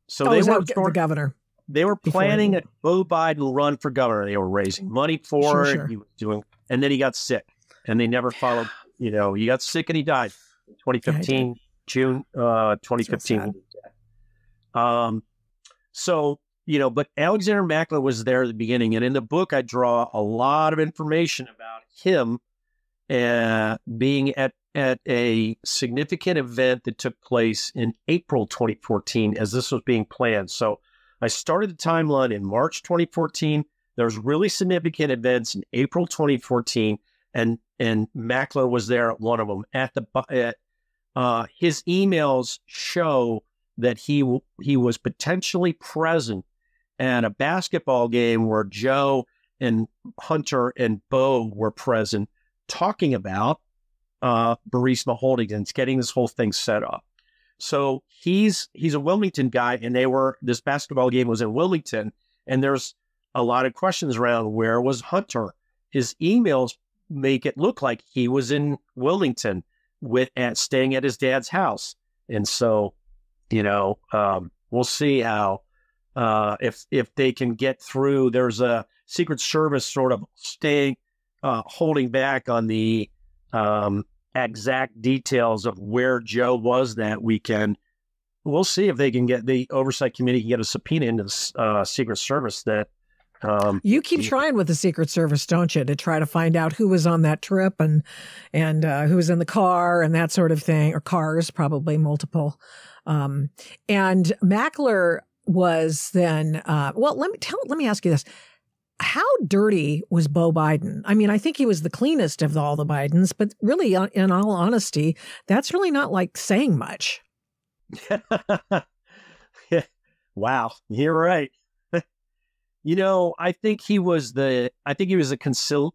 So oh, they were the governor. They were planning a Beau Biden run for governor. They were raising money for sure, it. Sure. He was doing, and then he got sick, and they never followed. You know, he got sick and he died. 2015. June uh, 2015. So um, so you know, but Alexander Mackler was there at the beginning, and in the book, I draw a lot of information about him uh, being at at a significant event that took place in April 2014 as this was being planned. So I started the timeline in March 2014. There's really significant events in April 2014, and and Mackler was there at one of them. At the at, uh, his emails show that he he was potentially present at a basketball game where Joe and Hunter and Beau were present, talking about uh, Burisma Holdings, getting this whole thing set up. So he's he's a Wilmington guy, and they were this basketball game was in Wilmington, and there's a lot of questions around where was Hunter. His emails make it look like he was in Wilmington with at staying at his dad's house, and so you know um, we'll see how uh, if if they can get through. There's a Secret Service sort of staying uh, holding back on the um, exact details of where Joe was that weekend. We'll see if they can get the oversight committee can get a subpoena into the uh, Secret Service that. Um, you keep trying with the Secret Service, don't you, to try to find out who was on that trip and and uh, who was in the car and that sort of thing, or cars, probably multiple. Um, and Mackler was then. Uh, well, let me tell. Let me ask you this: how dirty was Beau Biden? I mean, I think he was the cleanest of all the Bidens, but really, in all honesty, that's really not like saying much. yeah. wow, you're right. You know, I think he was the. I think he was a consil-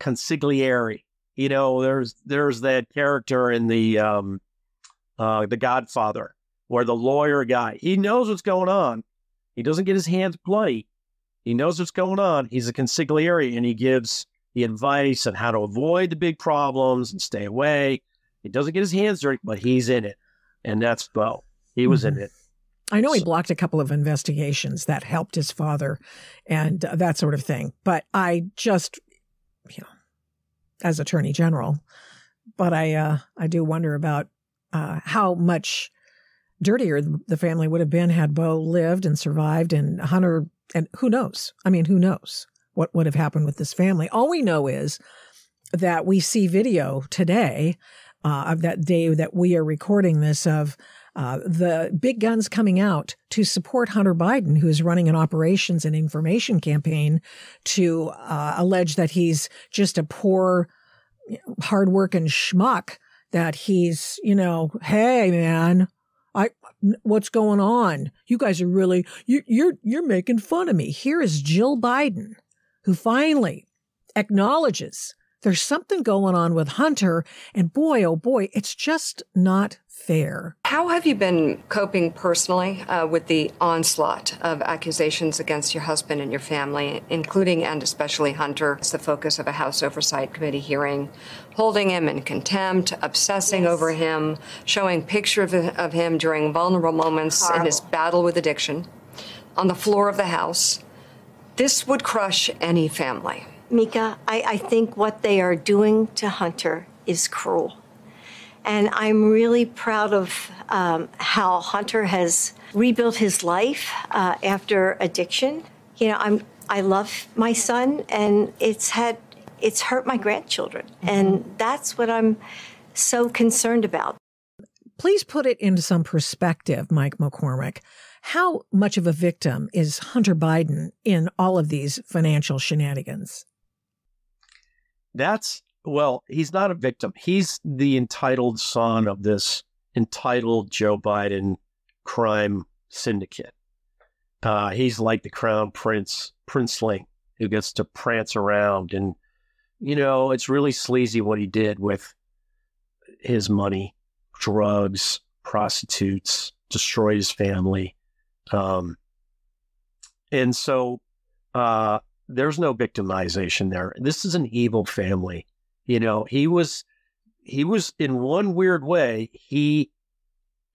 consigliere. You know, there's there's that character in the um, uh, the Godfather, where the lawyer guy he knows what's going on. He doesn't get his hands bloody he knows what's going on. He's a consigliere and he gives the advice on how to avoid the big problems and stay away. He doesn't get his hands dirty, but he's in it. And that's Beau. He was mm-hmm. in it. I know he blocked a couple of investigations that helped his father and uh, that sort of thing. But I just, you know, as Attorney General, but I, uh, I do wonder about uh, how much dirtier the family would have been had Beau lived and survived and Hunter and who knows? I mean, who knows what would have happened with this family? All we know is that we see video today uh, of that day that we are recording this of uh, the big guns coming out to support Hunter Biden, who is running an operations and information campaign to uh, allege that he's just a poor, hardworking schmuck. That he's, you know, hey man, I what's going on? You guys are really you, you're you're making fun of me. Here is Jill Biden, who finally acknowledges there's something going on with Hunter, and boy, oh boy, it's just not fair. How have you been coping personally uh, with the onslaught of accusations against your husband and your family, including and especially Hunter? It's the focus of a House Oversight Committee hearing, holding him in contempt, obsessing yes. over him, showing pictures of, of him during vulnerable moments Horrible. in his battle with addiction on the floor of the House. This would crush any family. Mika, I, I think what they are doing to Hunter is cruel. And I'm really proud of um, how Hunter has rebuilt his life uh, after addiction. You know, I'm I love my son, and it's had it's hurt my grandchildren, mm-hmm. and that's what I'm so concerned about. Please put it into some perspective, Mike McCormick. How much of a victim is Hunter Biden in all of these financial shenanigans? That's well, he's not a victim. He's the entitled son of this entitled Joe Biden crime syndicate. Uh, he's like the crown prince, princeling, who gets to prance around. And, you know, it's really sleazy what he did with his money, drugs, prostitutes, destroyed his family. Um, and so uh, there's no victimization there. This is an evil family. You know, he was he was in one weird way, he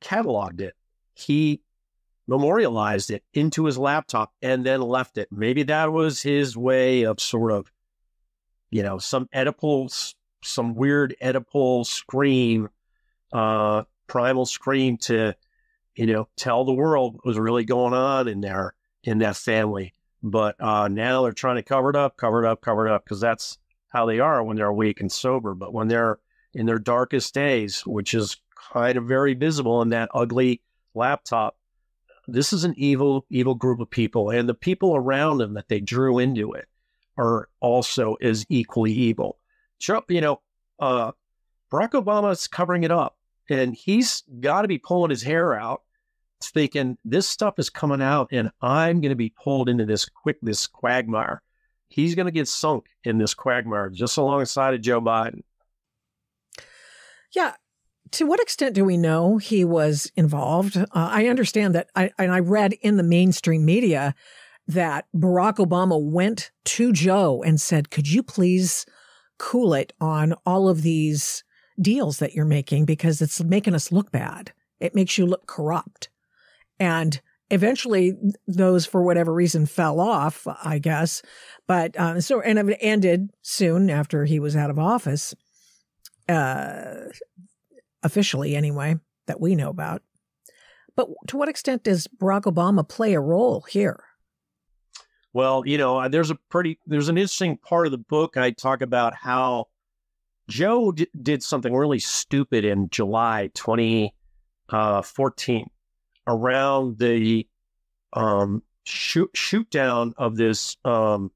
cataloged it. He memorialized it into his laptop and then left it. Maybe that was his way of sort of, you know, some Oedipal, some weird Oedipal scream, uh, primal scream to, you know, tell the world what was really going on in there in that family. But uh, now they're trying to cover it up, cover it up, cover it up, because that's how they are when they're weak and sober. But when they're in their darkest days, which is kind of very visible in that ugly laptop, this is an evil, evil group of people. And the people around them that they drew into it are also as equally evil. Trump, you know, uh, Barack Obama is covering it up, and he's got to be pulling his hair out, thinking this stuff is coming out, and I'm going to be pulled into this quick this quagmire. He's going to get sunk in this quagmire just alongside of Joe Biden. Yeah. To what extent do we know he was involved? Uh, I understand that, I, and I read in the mainstream media that Barack Obama went to Joe and said, Could you please cool it on all of these deals that you're making because it's making us look bad. It makes you look corrupt. And eventually those for whatever reason fell off, I guess. But um, so, and it ended soon after he was out of office, uh, officially anyway, that we know about. But to what extent does Barack Obama play a role here? Well, you know, there's a pretty, there's an interesting part of the book. I talk about how Joe d- did something really stupid in July 2014 uh, around the um, shoot, shoot down of this um,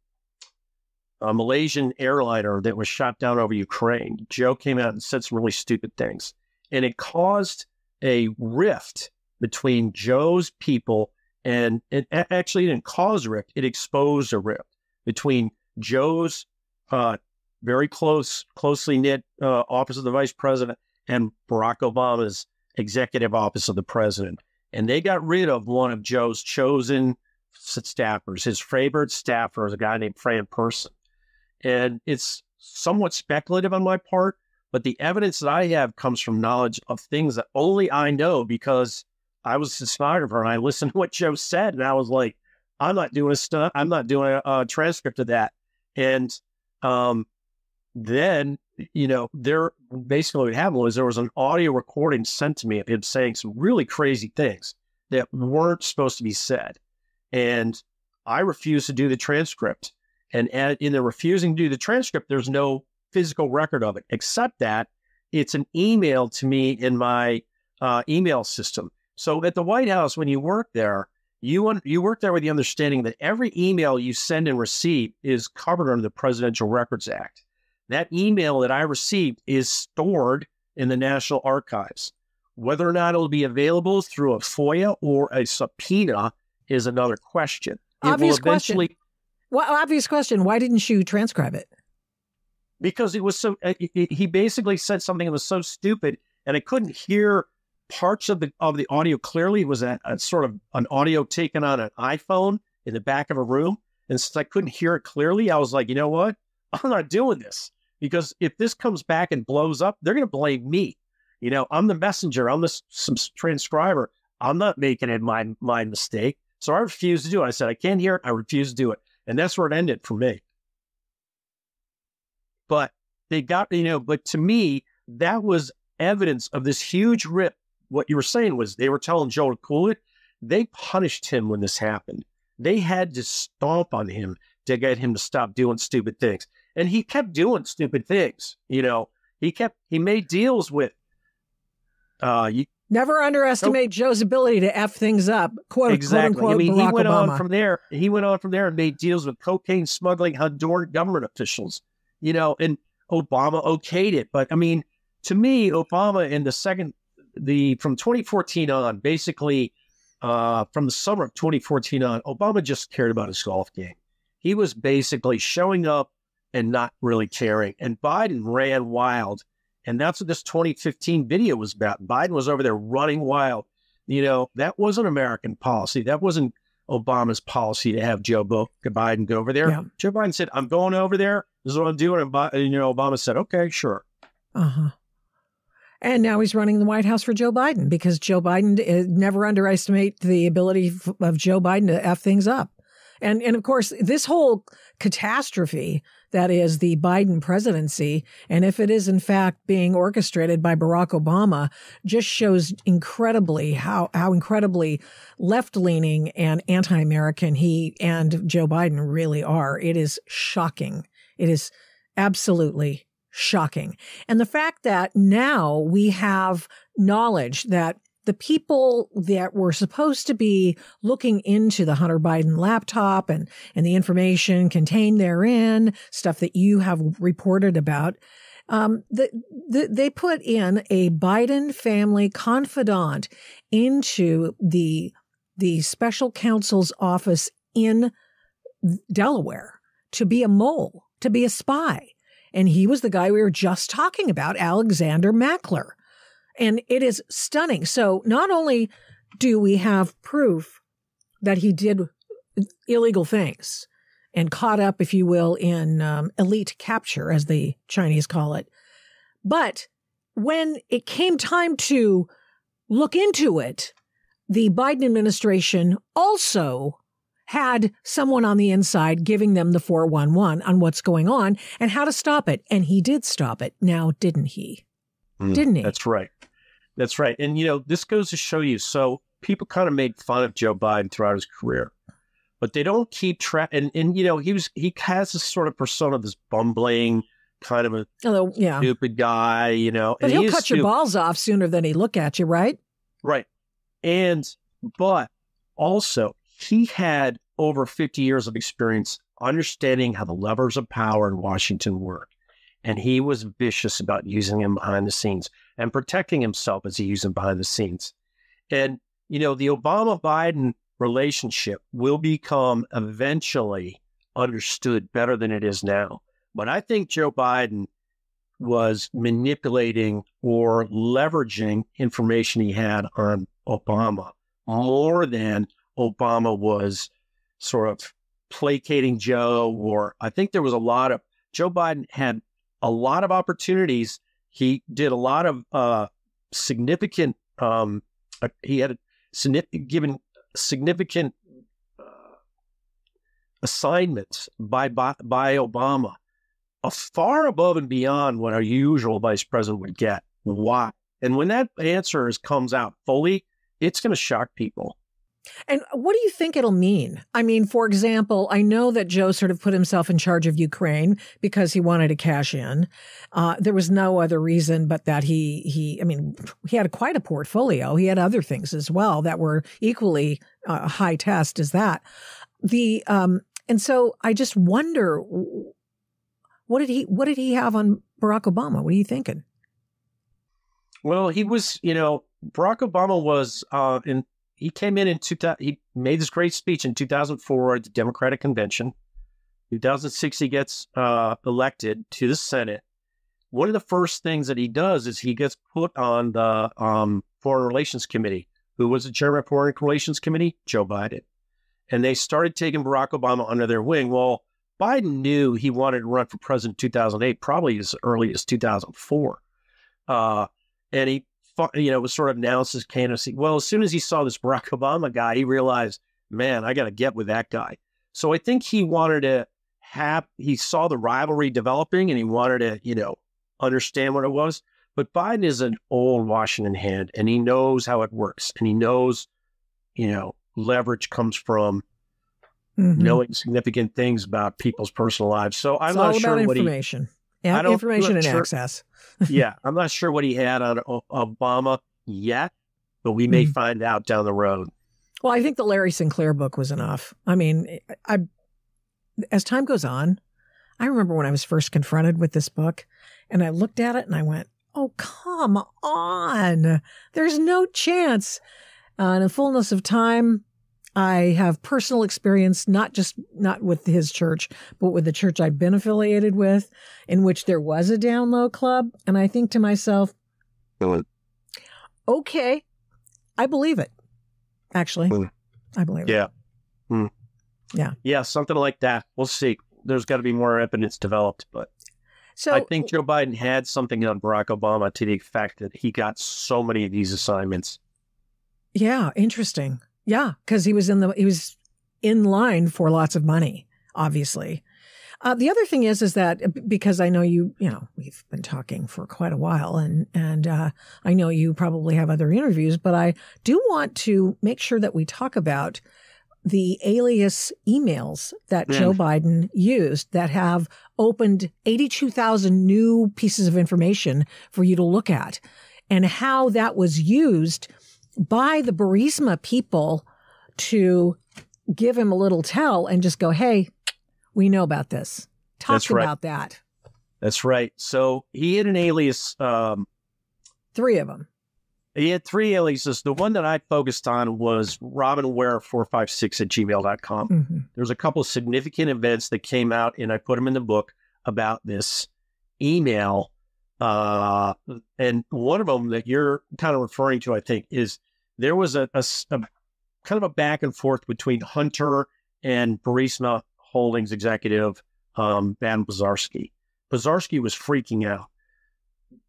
Malaysian airliner that was shot down over Ukraine. Joe came out and said some really stupid things, and it caused a rift between Joe's people and it actually didn't cause a rift; it exposed a rift between Joe's uh, very close, closely knit uh, office of the vice president and Barack Obama's executive office of the president. And they got rid of one of Joe's chosen staffers. His favorite staffer is a guy named Fran Person. And it's somewhat speculative on my part, but the evidence that I have comes from knowledge of things that only I know because I was a stenographer and I listened to what Joe said, and I was like, I'm not doing a stunt. I'm not doing a, a transcript of that. And um, then, you know, there basically what happened was there was an audio recording sent to me of him saying some really crazy things that weren't supposed to be said. And I refused to do the transcript. And in the refusing to do the transcript, there's no physical record of it, except that it's an email to me in my uh, email system. So at the White House, when you work there, you you work there with the understanding that every email you send and receive is covered under the Presidential Records Act. That email that I received is stored in the National Archives. Whether or not it'll be available through a FOIA or a subpoena is another question. It obvious question. Well, obvious question. Why didn't you transcribe it? Because it was so. Uh, he basically said something that was so stupid, and I couldn't hear parts of the of the audio clearly. It was a, a, sort of an audio taken on an iPhone in the back of a room. And since I couldn't hear it clearly, I was like, you know what? I'm not doing this because if this comes back and blows up, they're going to blame me. You know, I'm the messenger. I'm the some transcriber. I'm not making it my my mistake. So I refused to do it. I said I can't hear it. I refuse to do it, and that's where it ended for me. But they got you know. But to me, that was evidence of this huge rip what you were saying was they were telling Joe to cool it. They punished him when this happened. They had to stomp on him to get him to stop doing stupid things. And he kept doing stupid things. You know, he kept, he made deals with, uh, you, Never underestimate Joe's ability to f things up. Quote exactly. Quote, unquote, I mean, Barack he went Obama. on from there. He went on from there and made deals with cocaine smuggling Honduran government officials. You know, and Obama okayed it. But I mean, to me, Obama in the second the from 2014 on, basically uh, from the summer of 2014 on, Obama just cared about his golf game. He was basically showing up and not really caring. And Biden ran wild. And that's what this 2015 video was about. Biden was over there running wild. You know, that wasn't American policy. That wasn't Obama's policy to have Joe Biden go over there. Yeah. Joe Biden said, I'm going over there. This is what I'm doing. And, you know, Obama said, okay, sure. Uh huh. And now he's running the White House for Joe Biden because Joe Biden uh, never underestimate the ability of Joe Biden to f things up. And and of course, this whole catastrophe that is the Biden presidency, and if it is in fact being orchestrated by Barack Obama, just shows incredibly how how incredibly left leaning and anti American he and Joe Biden really are. It is shocking. It is absolutely shocking. And the fact that now we have knowledge that the people that were supposed to be looking into the Hunter Biden laptop and, and the information contained therein, stuff that you have reported about, um, the, the, they put in a Biden family confidant into the the special counsel's office in Delaware to be a mole, to be a spy. And he was the guy we were just talking about, Alexander Mackler. And it is stunning. So not only do we have proof that he did illegal things and caught up, if you will, in um, elite capture, as the Chinese call it, but when it came time to look into it, the Biden administration also had someone on the inside giving them the 411 on what's going on and how to stop it. And he did stop it. Now, didn't he? Mm, didn't he? That's right. That's right. And, you know, this goes to show you. So people kind of made fun of Joe Biden throughout his career, but they don't keep track. And, and, you know, he was, he has this sort of persona, this bumbling, kind of a Although, yeah. stupid guy, you know. But he'll cut your balls off sooner than he look at you, right? Right. And, but also, he had over 50 years of experience understanding how the levers of power in Washington work. And he was vicious about using him behind the scenes and protecting himself as he used him behind the scenes. And, you know, the Obama Biden relationship will become eventually understood better than it is now. But I think Joe Biden was manipulating or leveraging information he had on Obama more than Obama was sort of placating Joe, or I think there was a lot of Joe Biden had a lot of opportunities. He did a lot of uh, significant. Um, he had given significant uh, assignments by, by by Obama, uh, far above and beyond what a usual vice president would get. Why? And when that answer is, comes out fully, it's going to shock people. And what do you think it'll mean? I mean, for example, I know that Joe sort of put himself in charge of Ukraine because he wanted to cash in. Uh, there was no other reason but that he he. I mean, he had quite a portfolio. He had other things as well that were equally uh, high test as that. The um, and so I just wonder what did he what did he have on Barack Obama? What are you thinking? Well, he was, you know, Barack Obama was uh, in he came in in 2000, he made this great speech in 2004 at the Democratic Convention. 2006, he gets uh, elected to the Senate. One of the first things that he does is he gets put on the um, Foreign Relations Committee. Who was the chairman of Foreign Relations Committee? Joe Biden. And they started taking Barack Obama under their wing. Well, Biden knew he wanted to run for president in 2008, probably as early as 2004. Uh, and he you know, was sort of announced his candidacy. Well, as soon as he saw this Barack Obama guy, he realized, man, I got to get with that guy. So I think he wanted to have, he saw the rivalry developing and he wanted to, you know, understand what it was. But Biden is an old Washington hand and he knows how it works and he knows, you know, leverage comes from mm-hmm. knowing significant things about people's personal lives. So I'm it's not sure what information. he yeah, information and sure. access. yeah, I'm not sure what he had on Obama yet, but we may mm-hmm. find out down the road. Well, I think the Larry Sinclair book was enough. I mean, I as time goes on, I remember when I was first confronted with this book, and I looked at it and I went, "Oh, come on! There's no chance." Uh, in the fullness of time, I have personal experience, not just not with his church, but with the church I've been affiliated with, in which there was a down low club. And I think to myself, okay, I believe it. Actually, I believe yeah. it. Yeah. Hmm. Yeah. Yeah. Something like that. We'll see. There's got to be more evidence developed, but so I think Joe Biden had something on Barack Obama to the fact that he got so many of these assignments. Yeah. Interesting. Yeah, because he was in the he was in line for lots of money, obviously. Uh, the other thing is, is that uh, because I know you, you know, we've been talking for quite a while, and and uh, I know you probably have other interviews, but I do want to make sure that we talk about the alias emails that Joe Biden used that have opened 82,000 new pieces of information for you to look at and how that was used by the Burisma people to give him a little tell and just go, Hey, we know about this. Talk That's right. about that. That's right. So he had an alias. Um, Three of them. he had three aliases. The one that I focused on was robinware456 at gmail.com. hmm There's a couple of significant events that came out, and I put them in the book about this email. Uh, and one of them that you're kind of referring to, I think, is there was a, a a kind of a back and forth between Hunter and Burisma Holdings executive um, Van Bazarski. Bazarski was freaking out.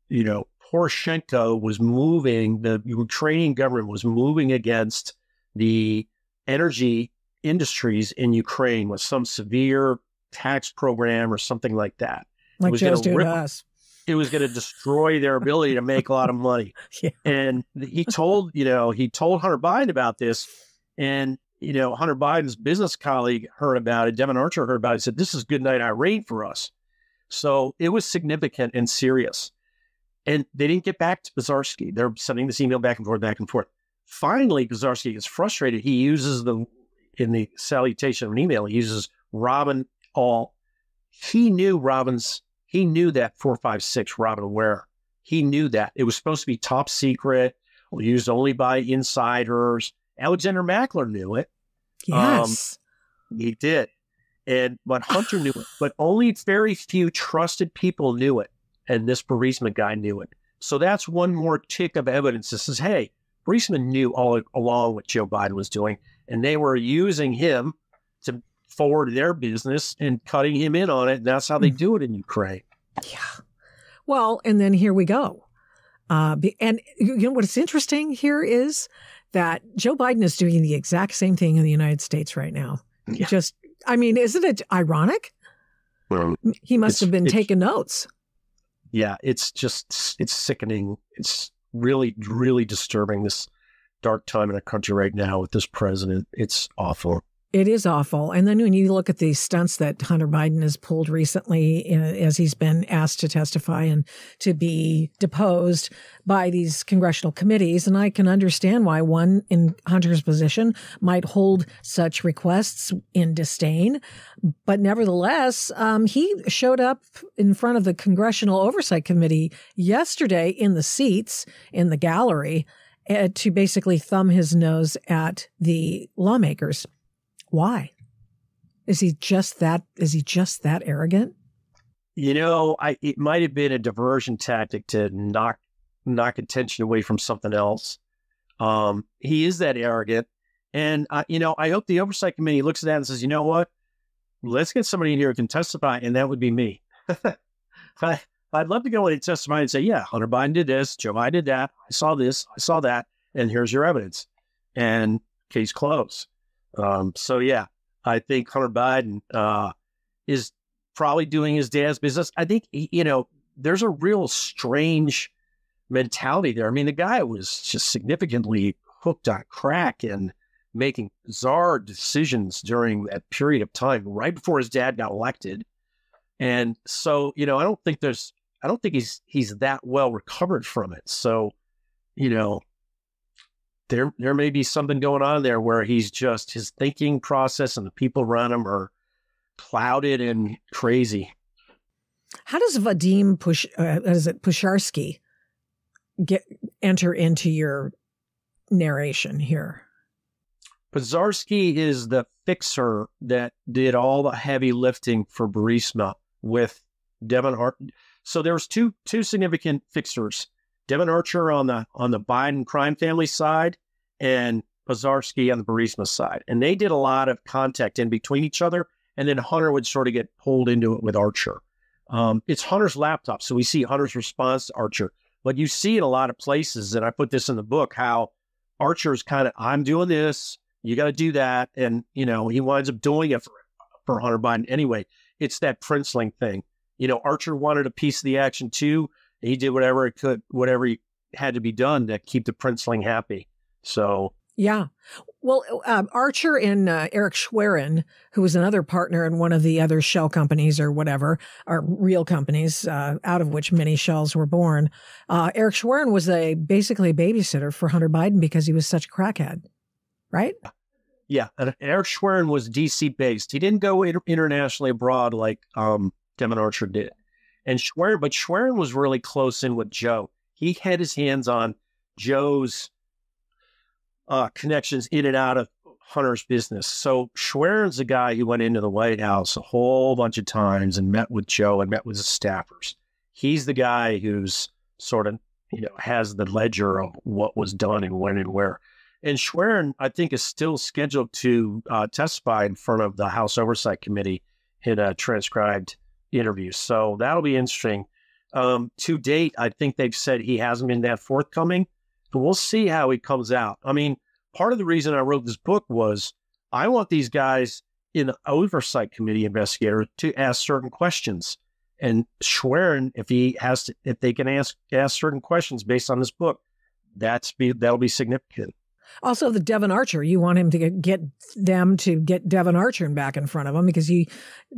You know, Poroshenko was moving, the Ukrainian government was moving against the energy industries in Ukraine with some severe tax program or something like that. Like was Joe's doing rip- to us. It was going to destroy their ability to make a lot of money. Yeah. And he told, you know, he told Hunter Biden about this. And, you know, Hunter Biden's business colleague heard about it. Devon Archer heard about it. He said, This is good night irate for us. So it was significant and serious. And they didn't get back to Bazarski. They're sending this email back and forth, back and forth. Finally, Bazarski gets frustrated. He uses the, in the salutation of an email, he uses Robin all. He knew Robin's, he knew that 456 Robin Ware. He knew that. It was supposed to be top secret, used only by insiders. Alexander Mackler knew it. Um, yes. He did. And but Hunter knew it, but only very few trusted people knew it. And this Burisma guy knew it. So that's one more tick of evidence that says, hey, Burisma knew all along what Joe Biden was doing, and they were using him forward their business and cutting him in on it. And that's how they do it in Ukraine. Yeah. Well, and then here we go. Uh, and you know what's interesting here is that Joe Biden is doing the exact same thing in the United States right now. Yeah. Just, I mean, isn't it ironic? Well, He must have been taking notes. yeah, it's just it's sickening. It's really, really disturbing this dark time in our country right now with this president. It's awful. It is awful. And then when you look at the stunts that Hunter Biden has pulled recently, uh, as he's been asked to testify and to be deposed by these congressional committees, and I can understand why one in Hunter's position might hold such requests in disdain. But nevertheless, um, he showed up in front of the Congressional Oversight Committee yesterday in the seats in the gallery uh, to basically thumb his nose at the lawmakers. Why? Is he just that? Is he just that arrogant? You know, I it might have been a diversion tactic to knock knock attention away from something else. Um, he is that arrogant, and uh, you know, I hope the oversight committee looks at that and says, you know what, let's get somebody in here who can testify, and that would be me. I, I'd love to go in and testify and say, yeah, Hunter Biden did this, Joe Biden did that, I saw this, I saw that, and here's your evidence, and case closed. Um, so yeah, I think Hunter Biden uh, is probably doing his dad's business. I think you know there's a real strange mentality there. I mean, the guy was just significantly hooked on crack and making bizarre decisions during that period of time, right before his dad got elected. And so, you know, I don't think there's, I don't think he's he's that well recovered from it. So, you know, there there may be something going on there where he's just his thinking process and the people around him are clouded and crazy. How does Vadim Push? Uh, is it Pusharsky get enter into your narration here? Pizarski is the fixer that did all the heavy lifting for Burisma with Devon Hart. So there was two two significant fixers: Devon Archer on the on the Biden crime family side, and Pizarski on the Burisma side, and they did a lot of contact in between each other. And then Hunter would sort of get pulled into it with Archer. Um, it's Hunter's laptop, so we see Hunter's response to Archer. But you see in a lot of places, and I put this in the book, how Archer's kind of, I'm doing this, you got to do that. And, you know, he winds up doing it for, for Hunter Biden anyway. it's that Princeling thing. You know, Archer wanted a piece of the action too. He did whatever it could, whatever he had to be done to keep the Princeling happy. So yeah. Well, um, Archer and uh, Eric Schwerin, who was another partner in one of the other shell companies or whatever, are real companies, uh, out of which many shells were born. Uh, Eric Schwerin was a basically a babysitter for Hunter Biden because he was such a crackhead, right? Yeah, and Eric Schwerin was DC based. He didn't go inter- internationally abroad like um, Archer did. And Schwerin, but Schwerin was really close in with Joe. He had his hands on Joe's uh, connections in and out of Hunter's business. So Schwerin's the guy who went into the White House a whole bunch of times and met with Joe and met with his staffers. He's the guy who's sort of, you know, has the ledger of what was done and when and where. And Schwerin, I think, is still scheduled to uh, testify in front of the House Oversight Committee in a transcribed interview. So that'll be interesting. Um, to date, I think they've said he hasn't been that forthcoming. But we'll see how he comes out. I mean, part of the reason I wrote this book was I want these guys in the oversight committee investigator to ask certain questions. And Schwerin, if he has to, if they can ask ask certain questions based on this book, that's be that'll be significant. Also, the Devon Archer, you want him to get, get them to get Devon Archer back in front of him because he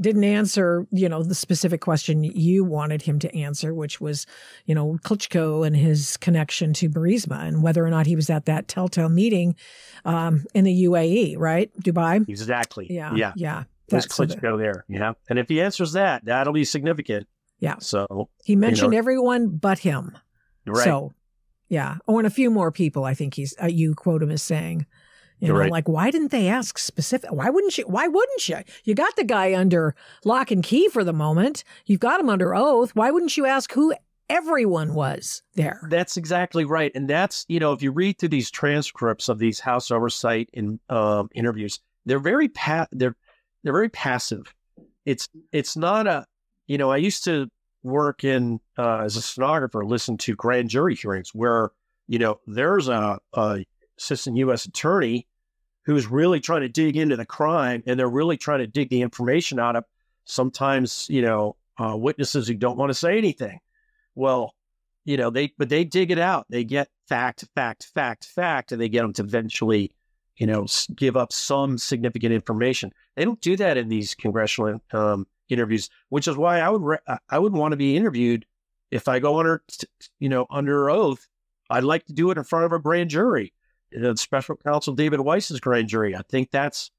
didn't answer, you know, the specific question you wanted him to answer, which was, you know, Klitschko and his connection to Burisma and whether or not he was at that telltale meeting um, in the UAE, right? Dubai? Exactly. Yeah. Yeah. Yeah. There's Klitschko there. Yeah. And if he answers that, that'll be significant. Yeah. So he mentioned you know, everyone but him. Right. So yeah. Oh, and a few more people. I think he's uh, you quote him as saying, you You're know, right. like why didn't they ask specific? Why wouldn't you? Why wouldn't you? You got the guy under lock and key for the moment. You've got him under oath. Why wouldn't you ask who everyone was there? That's exactly right. And that's you know if you read through these transcripts of these House oversight in um, interviews, they're very pa- they're they're very passive. It's it's not a you know I used to work in uh, as a stenographer, listen to grand jury hearings where you know there's a, a assistant U.S. attorney who's really trying to dig into the crime, and they're really trying to dig the information out of sometimes you know uh, witnesses who don't want to say anything. Well, you know they but they dig it out. They get fact, fact, fact, fact, and they get them to eventually you know give up some significant information. They don't do that in these congressional um, interviews, which is why I would re- I would want to be interviewed if I go under you know under oath. I'd like to do it in front of a grand jury, the special counsel David Weiss's grand jury. I think that's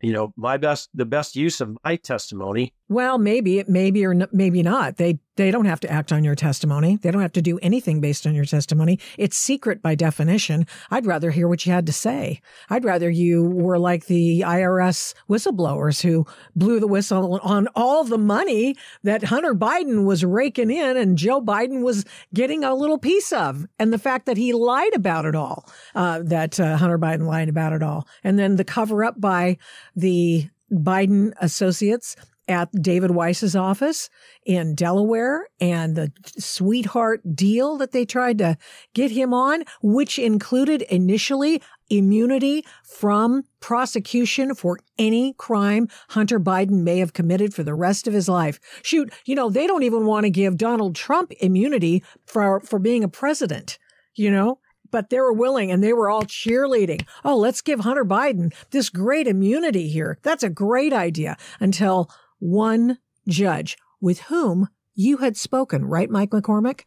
you know my best the best use of my testimony. Well, maybe it maybe or maybe not. They they don't have to act on your testimony. They don't have to do anything based on your testimony. It's secret by definition. I'd rather hear what you had to say. I'd rather you were like the IRS whistleblowers who blew the whistle on all the money that Hunter Biden was raking in and Joe Biden was getting a little piece of. And the fact that he lied about it all, uh, that uh, Hunter Biden lied about it all. And then the cover up by the Biden associates at David Weiss's office in Delaware and the sweetheart deal that they tried to get him on, which included initially immunity from prosecution for any crime Hunter Biden may have committed for the rest of his life. Shoot, you know, they don't even want to give Donald Trump immunity for, for being a president, you know? but they were willing and they were all cheerleading. Oh, let's give Hunter Biden this great immunity here. That's a great idea until one judge with whom you had spoken, right, Mike McCormick?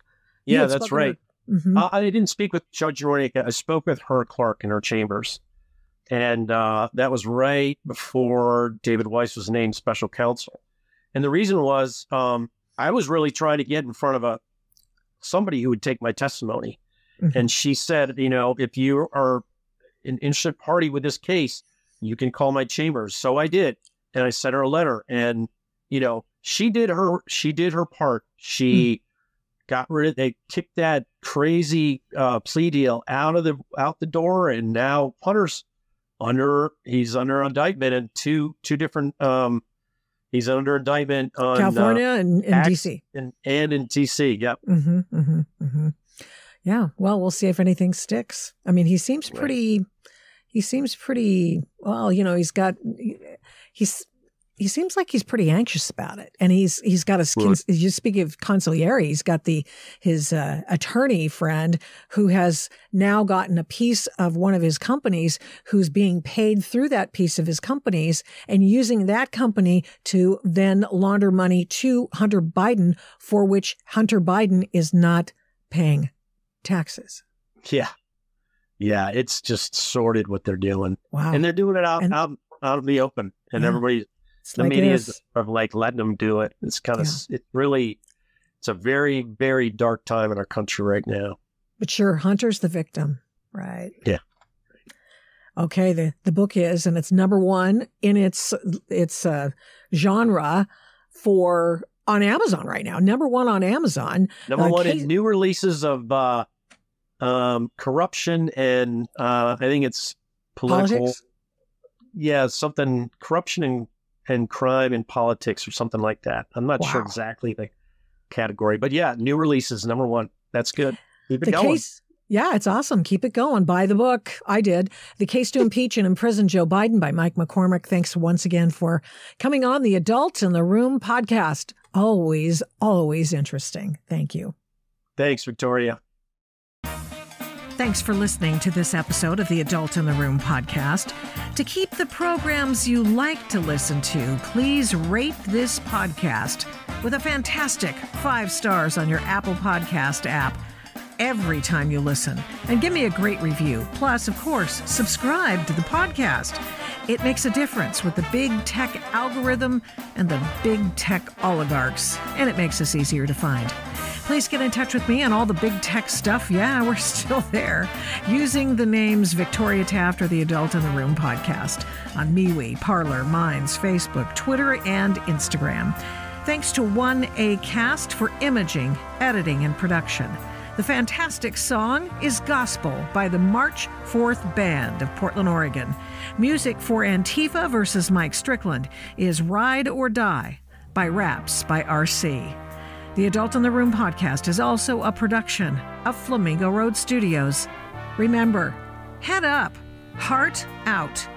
Yeah, that's right. Mm-hmm. Uh, I didn't speak with Judge Ronica. I spoke with her clerk in her chambers. And uh, that was right before David Weiss was named special counsel. And the reason was um, I was really trying to get in front of a somebody who would take my testimony. Mm-hmm. And she said, you know, if you are an interested party with this case, you can call my chambers. So I did and I sent her a letter and you know she did her she did her part. She hmm. got rid of they kicked that crazy uh, plea deal out of the out the door and now Hunter's under he's under indictment in two two different um he's under indictment on California uh, and, in DC and, and in DC yep. Mm-hmm, mm-hmm, mm-hmm. yeah well we'll see if anything sticks. I mean he seems pretty he seems pretty well you know he's got he's he seems like he's pretty anxious about it, and he's he's got a. Right. You speak of consigliere, he's got the his uh, attorney friend who has now gotten a piece of one of his companies, who's being paid through that piece of his companies, and using that company to then launder money to Hunter Biden, for which Hunter Biden is not paying taxes. Yeah, yeah, it's just sorted what they're doing. Wow, and they're doing it out and, out out in the open, and yeah. everybody it's the like media is of like letting them do it. It's kind of yeah. it really it's a very very dark time in our country right now. But sure, Hunter's the victim, right? Yeah. Okay, the the book is, and it's number one in its its uh, genre for on Amazon right now. Number one on Amazon. Number uh, one case- in new releases of uh, um, corruption and uh, I think it's political. Politics? Yeah, something corruption and and crime and politics or something like that. I'm not wow. sure exactly the category, but yeah, new releases number one. That's good. Keep it the going. Case, yeah, it's awesome. Keep it going. Buy the book. I did. The Case to Impeach and Imprison Joe Biden by Mike McCormick. Thanks once again for coming on the Adult in the Room podcast. Always, always interesting. Thank you. Thanks, Victoria. Thanks for listening to this episode of the Adult in the Room podcast. To keep the programs you like to listen to, please rate this podcast with a fantastic five stars on your Apple Podcast app every time you listen and give me a great review. Plus, of course, subscribe to the podcast. It makes a difference with the big tech algorithm and the big tech oligarchs, and it makes us easier to find. Please get in touch with me on all the big tech stuff. Yeah, we're still there. Using the names Victoria Taft or the Adult in the Room podcast on MeWe, Parler, Minds, Facebook, Twitter, and Instagram. Thanks to 1A Cast for imaging, editing, and production. The fantastic song is Gospel by the March 4th Band of Portland, Oregon. Music for Antifa versus Mike Strickland is Ride or Die by Raps by RC. The Adult in the Room podcast is also a production of Flamingo Road Studios. Remember, head up, heart out,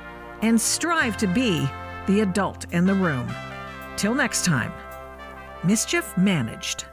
and strive to be the adult in the room. Till next time, mischief managed.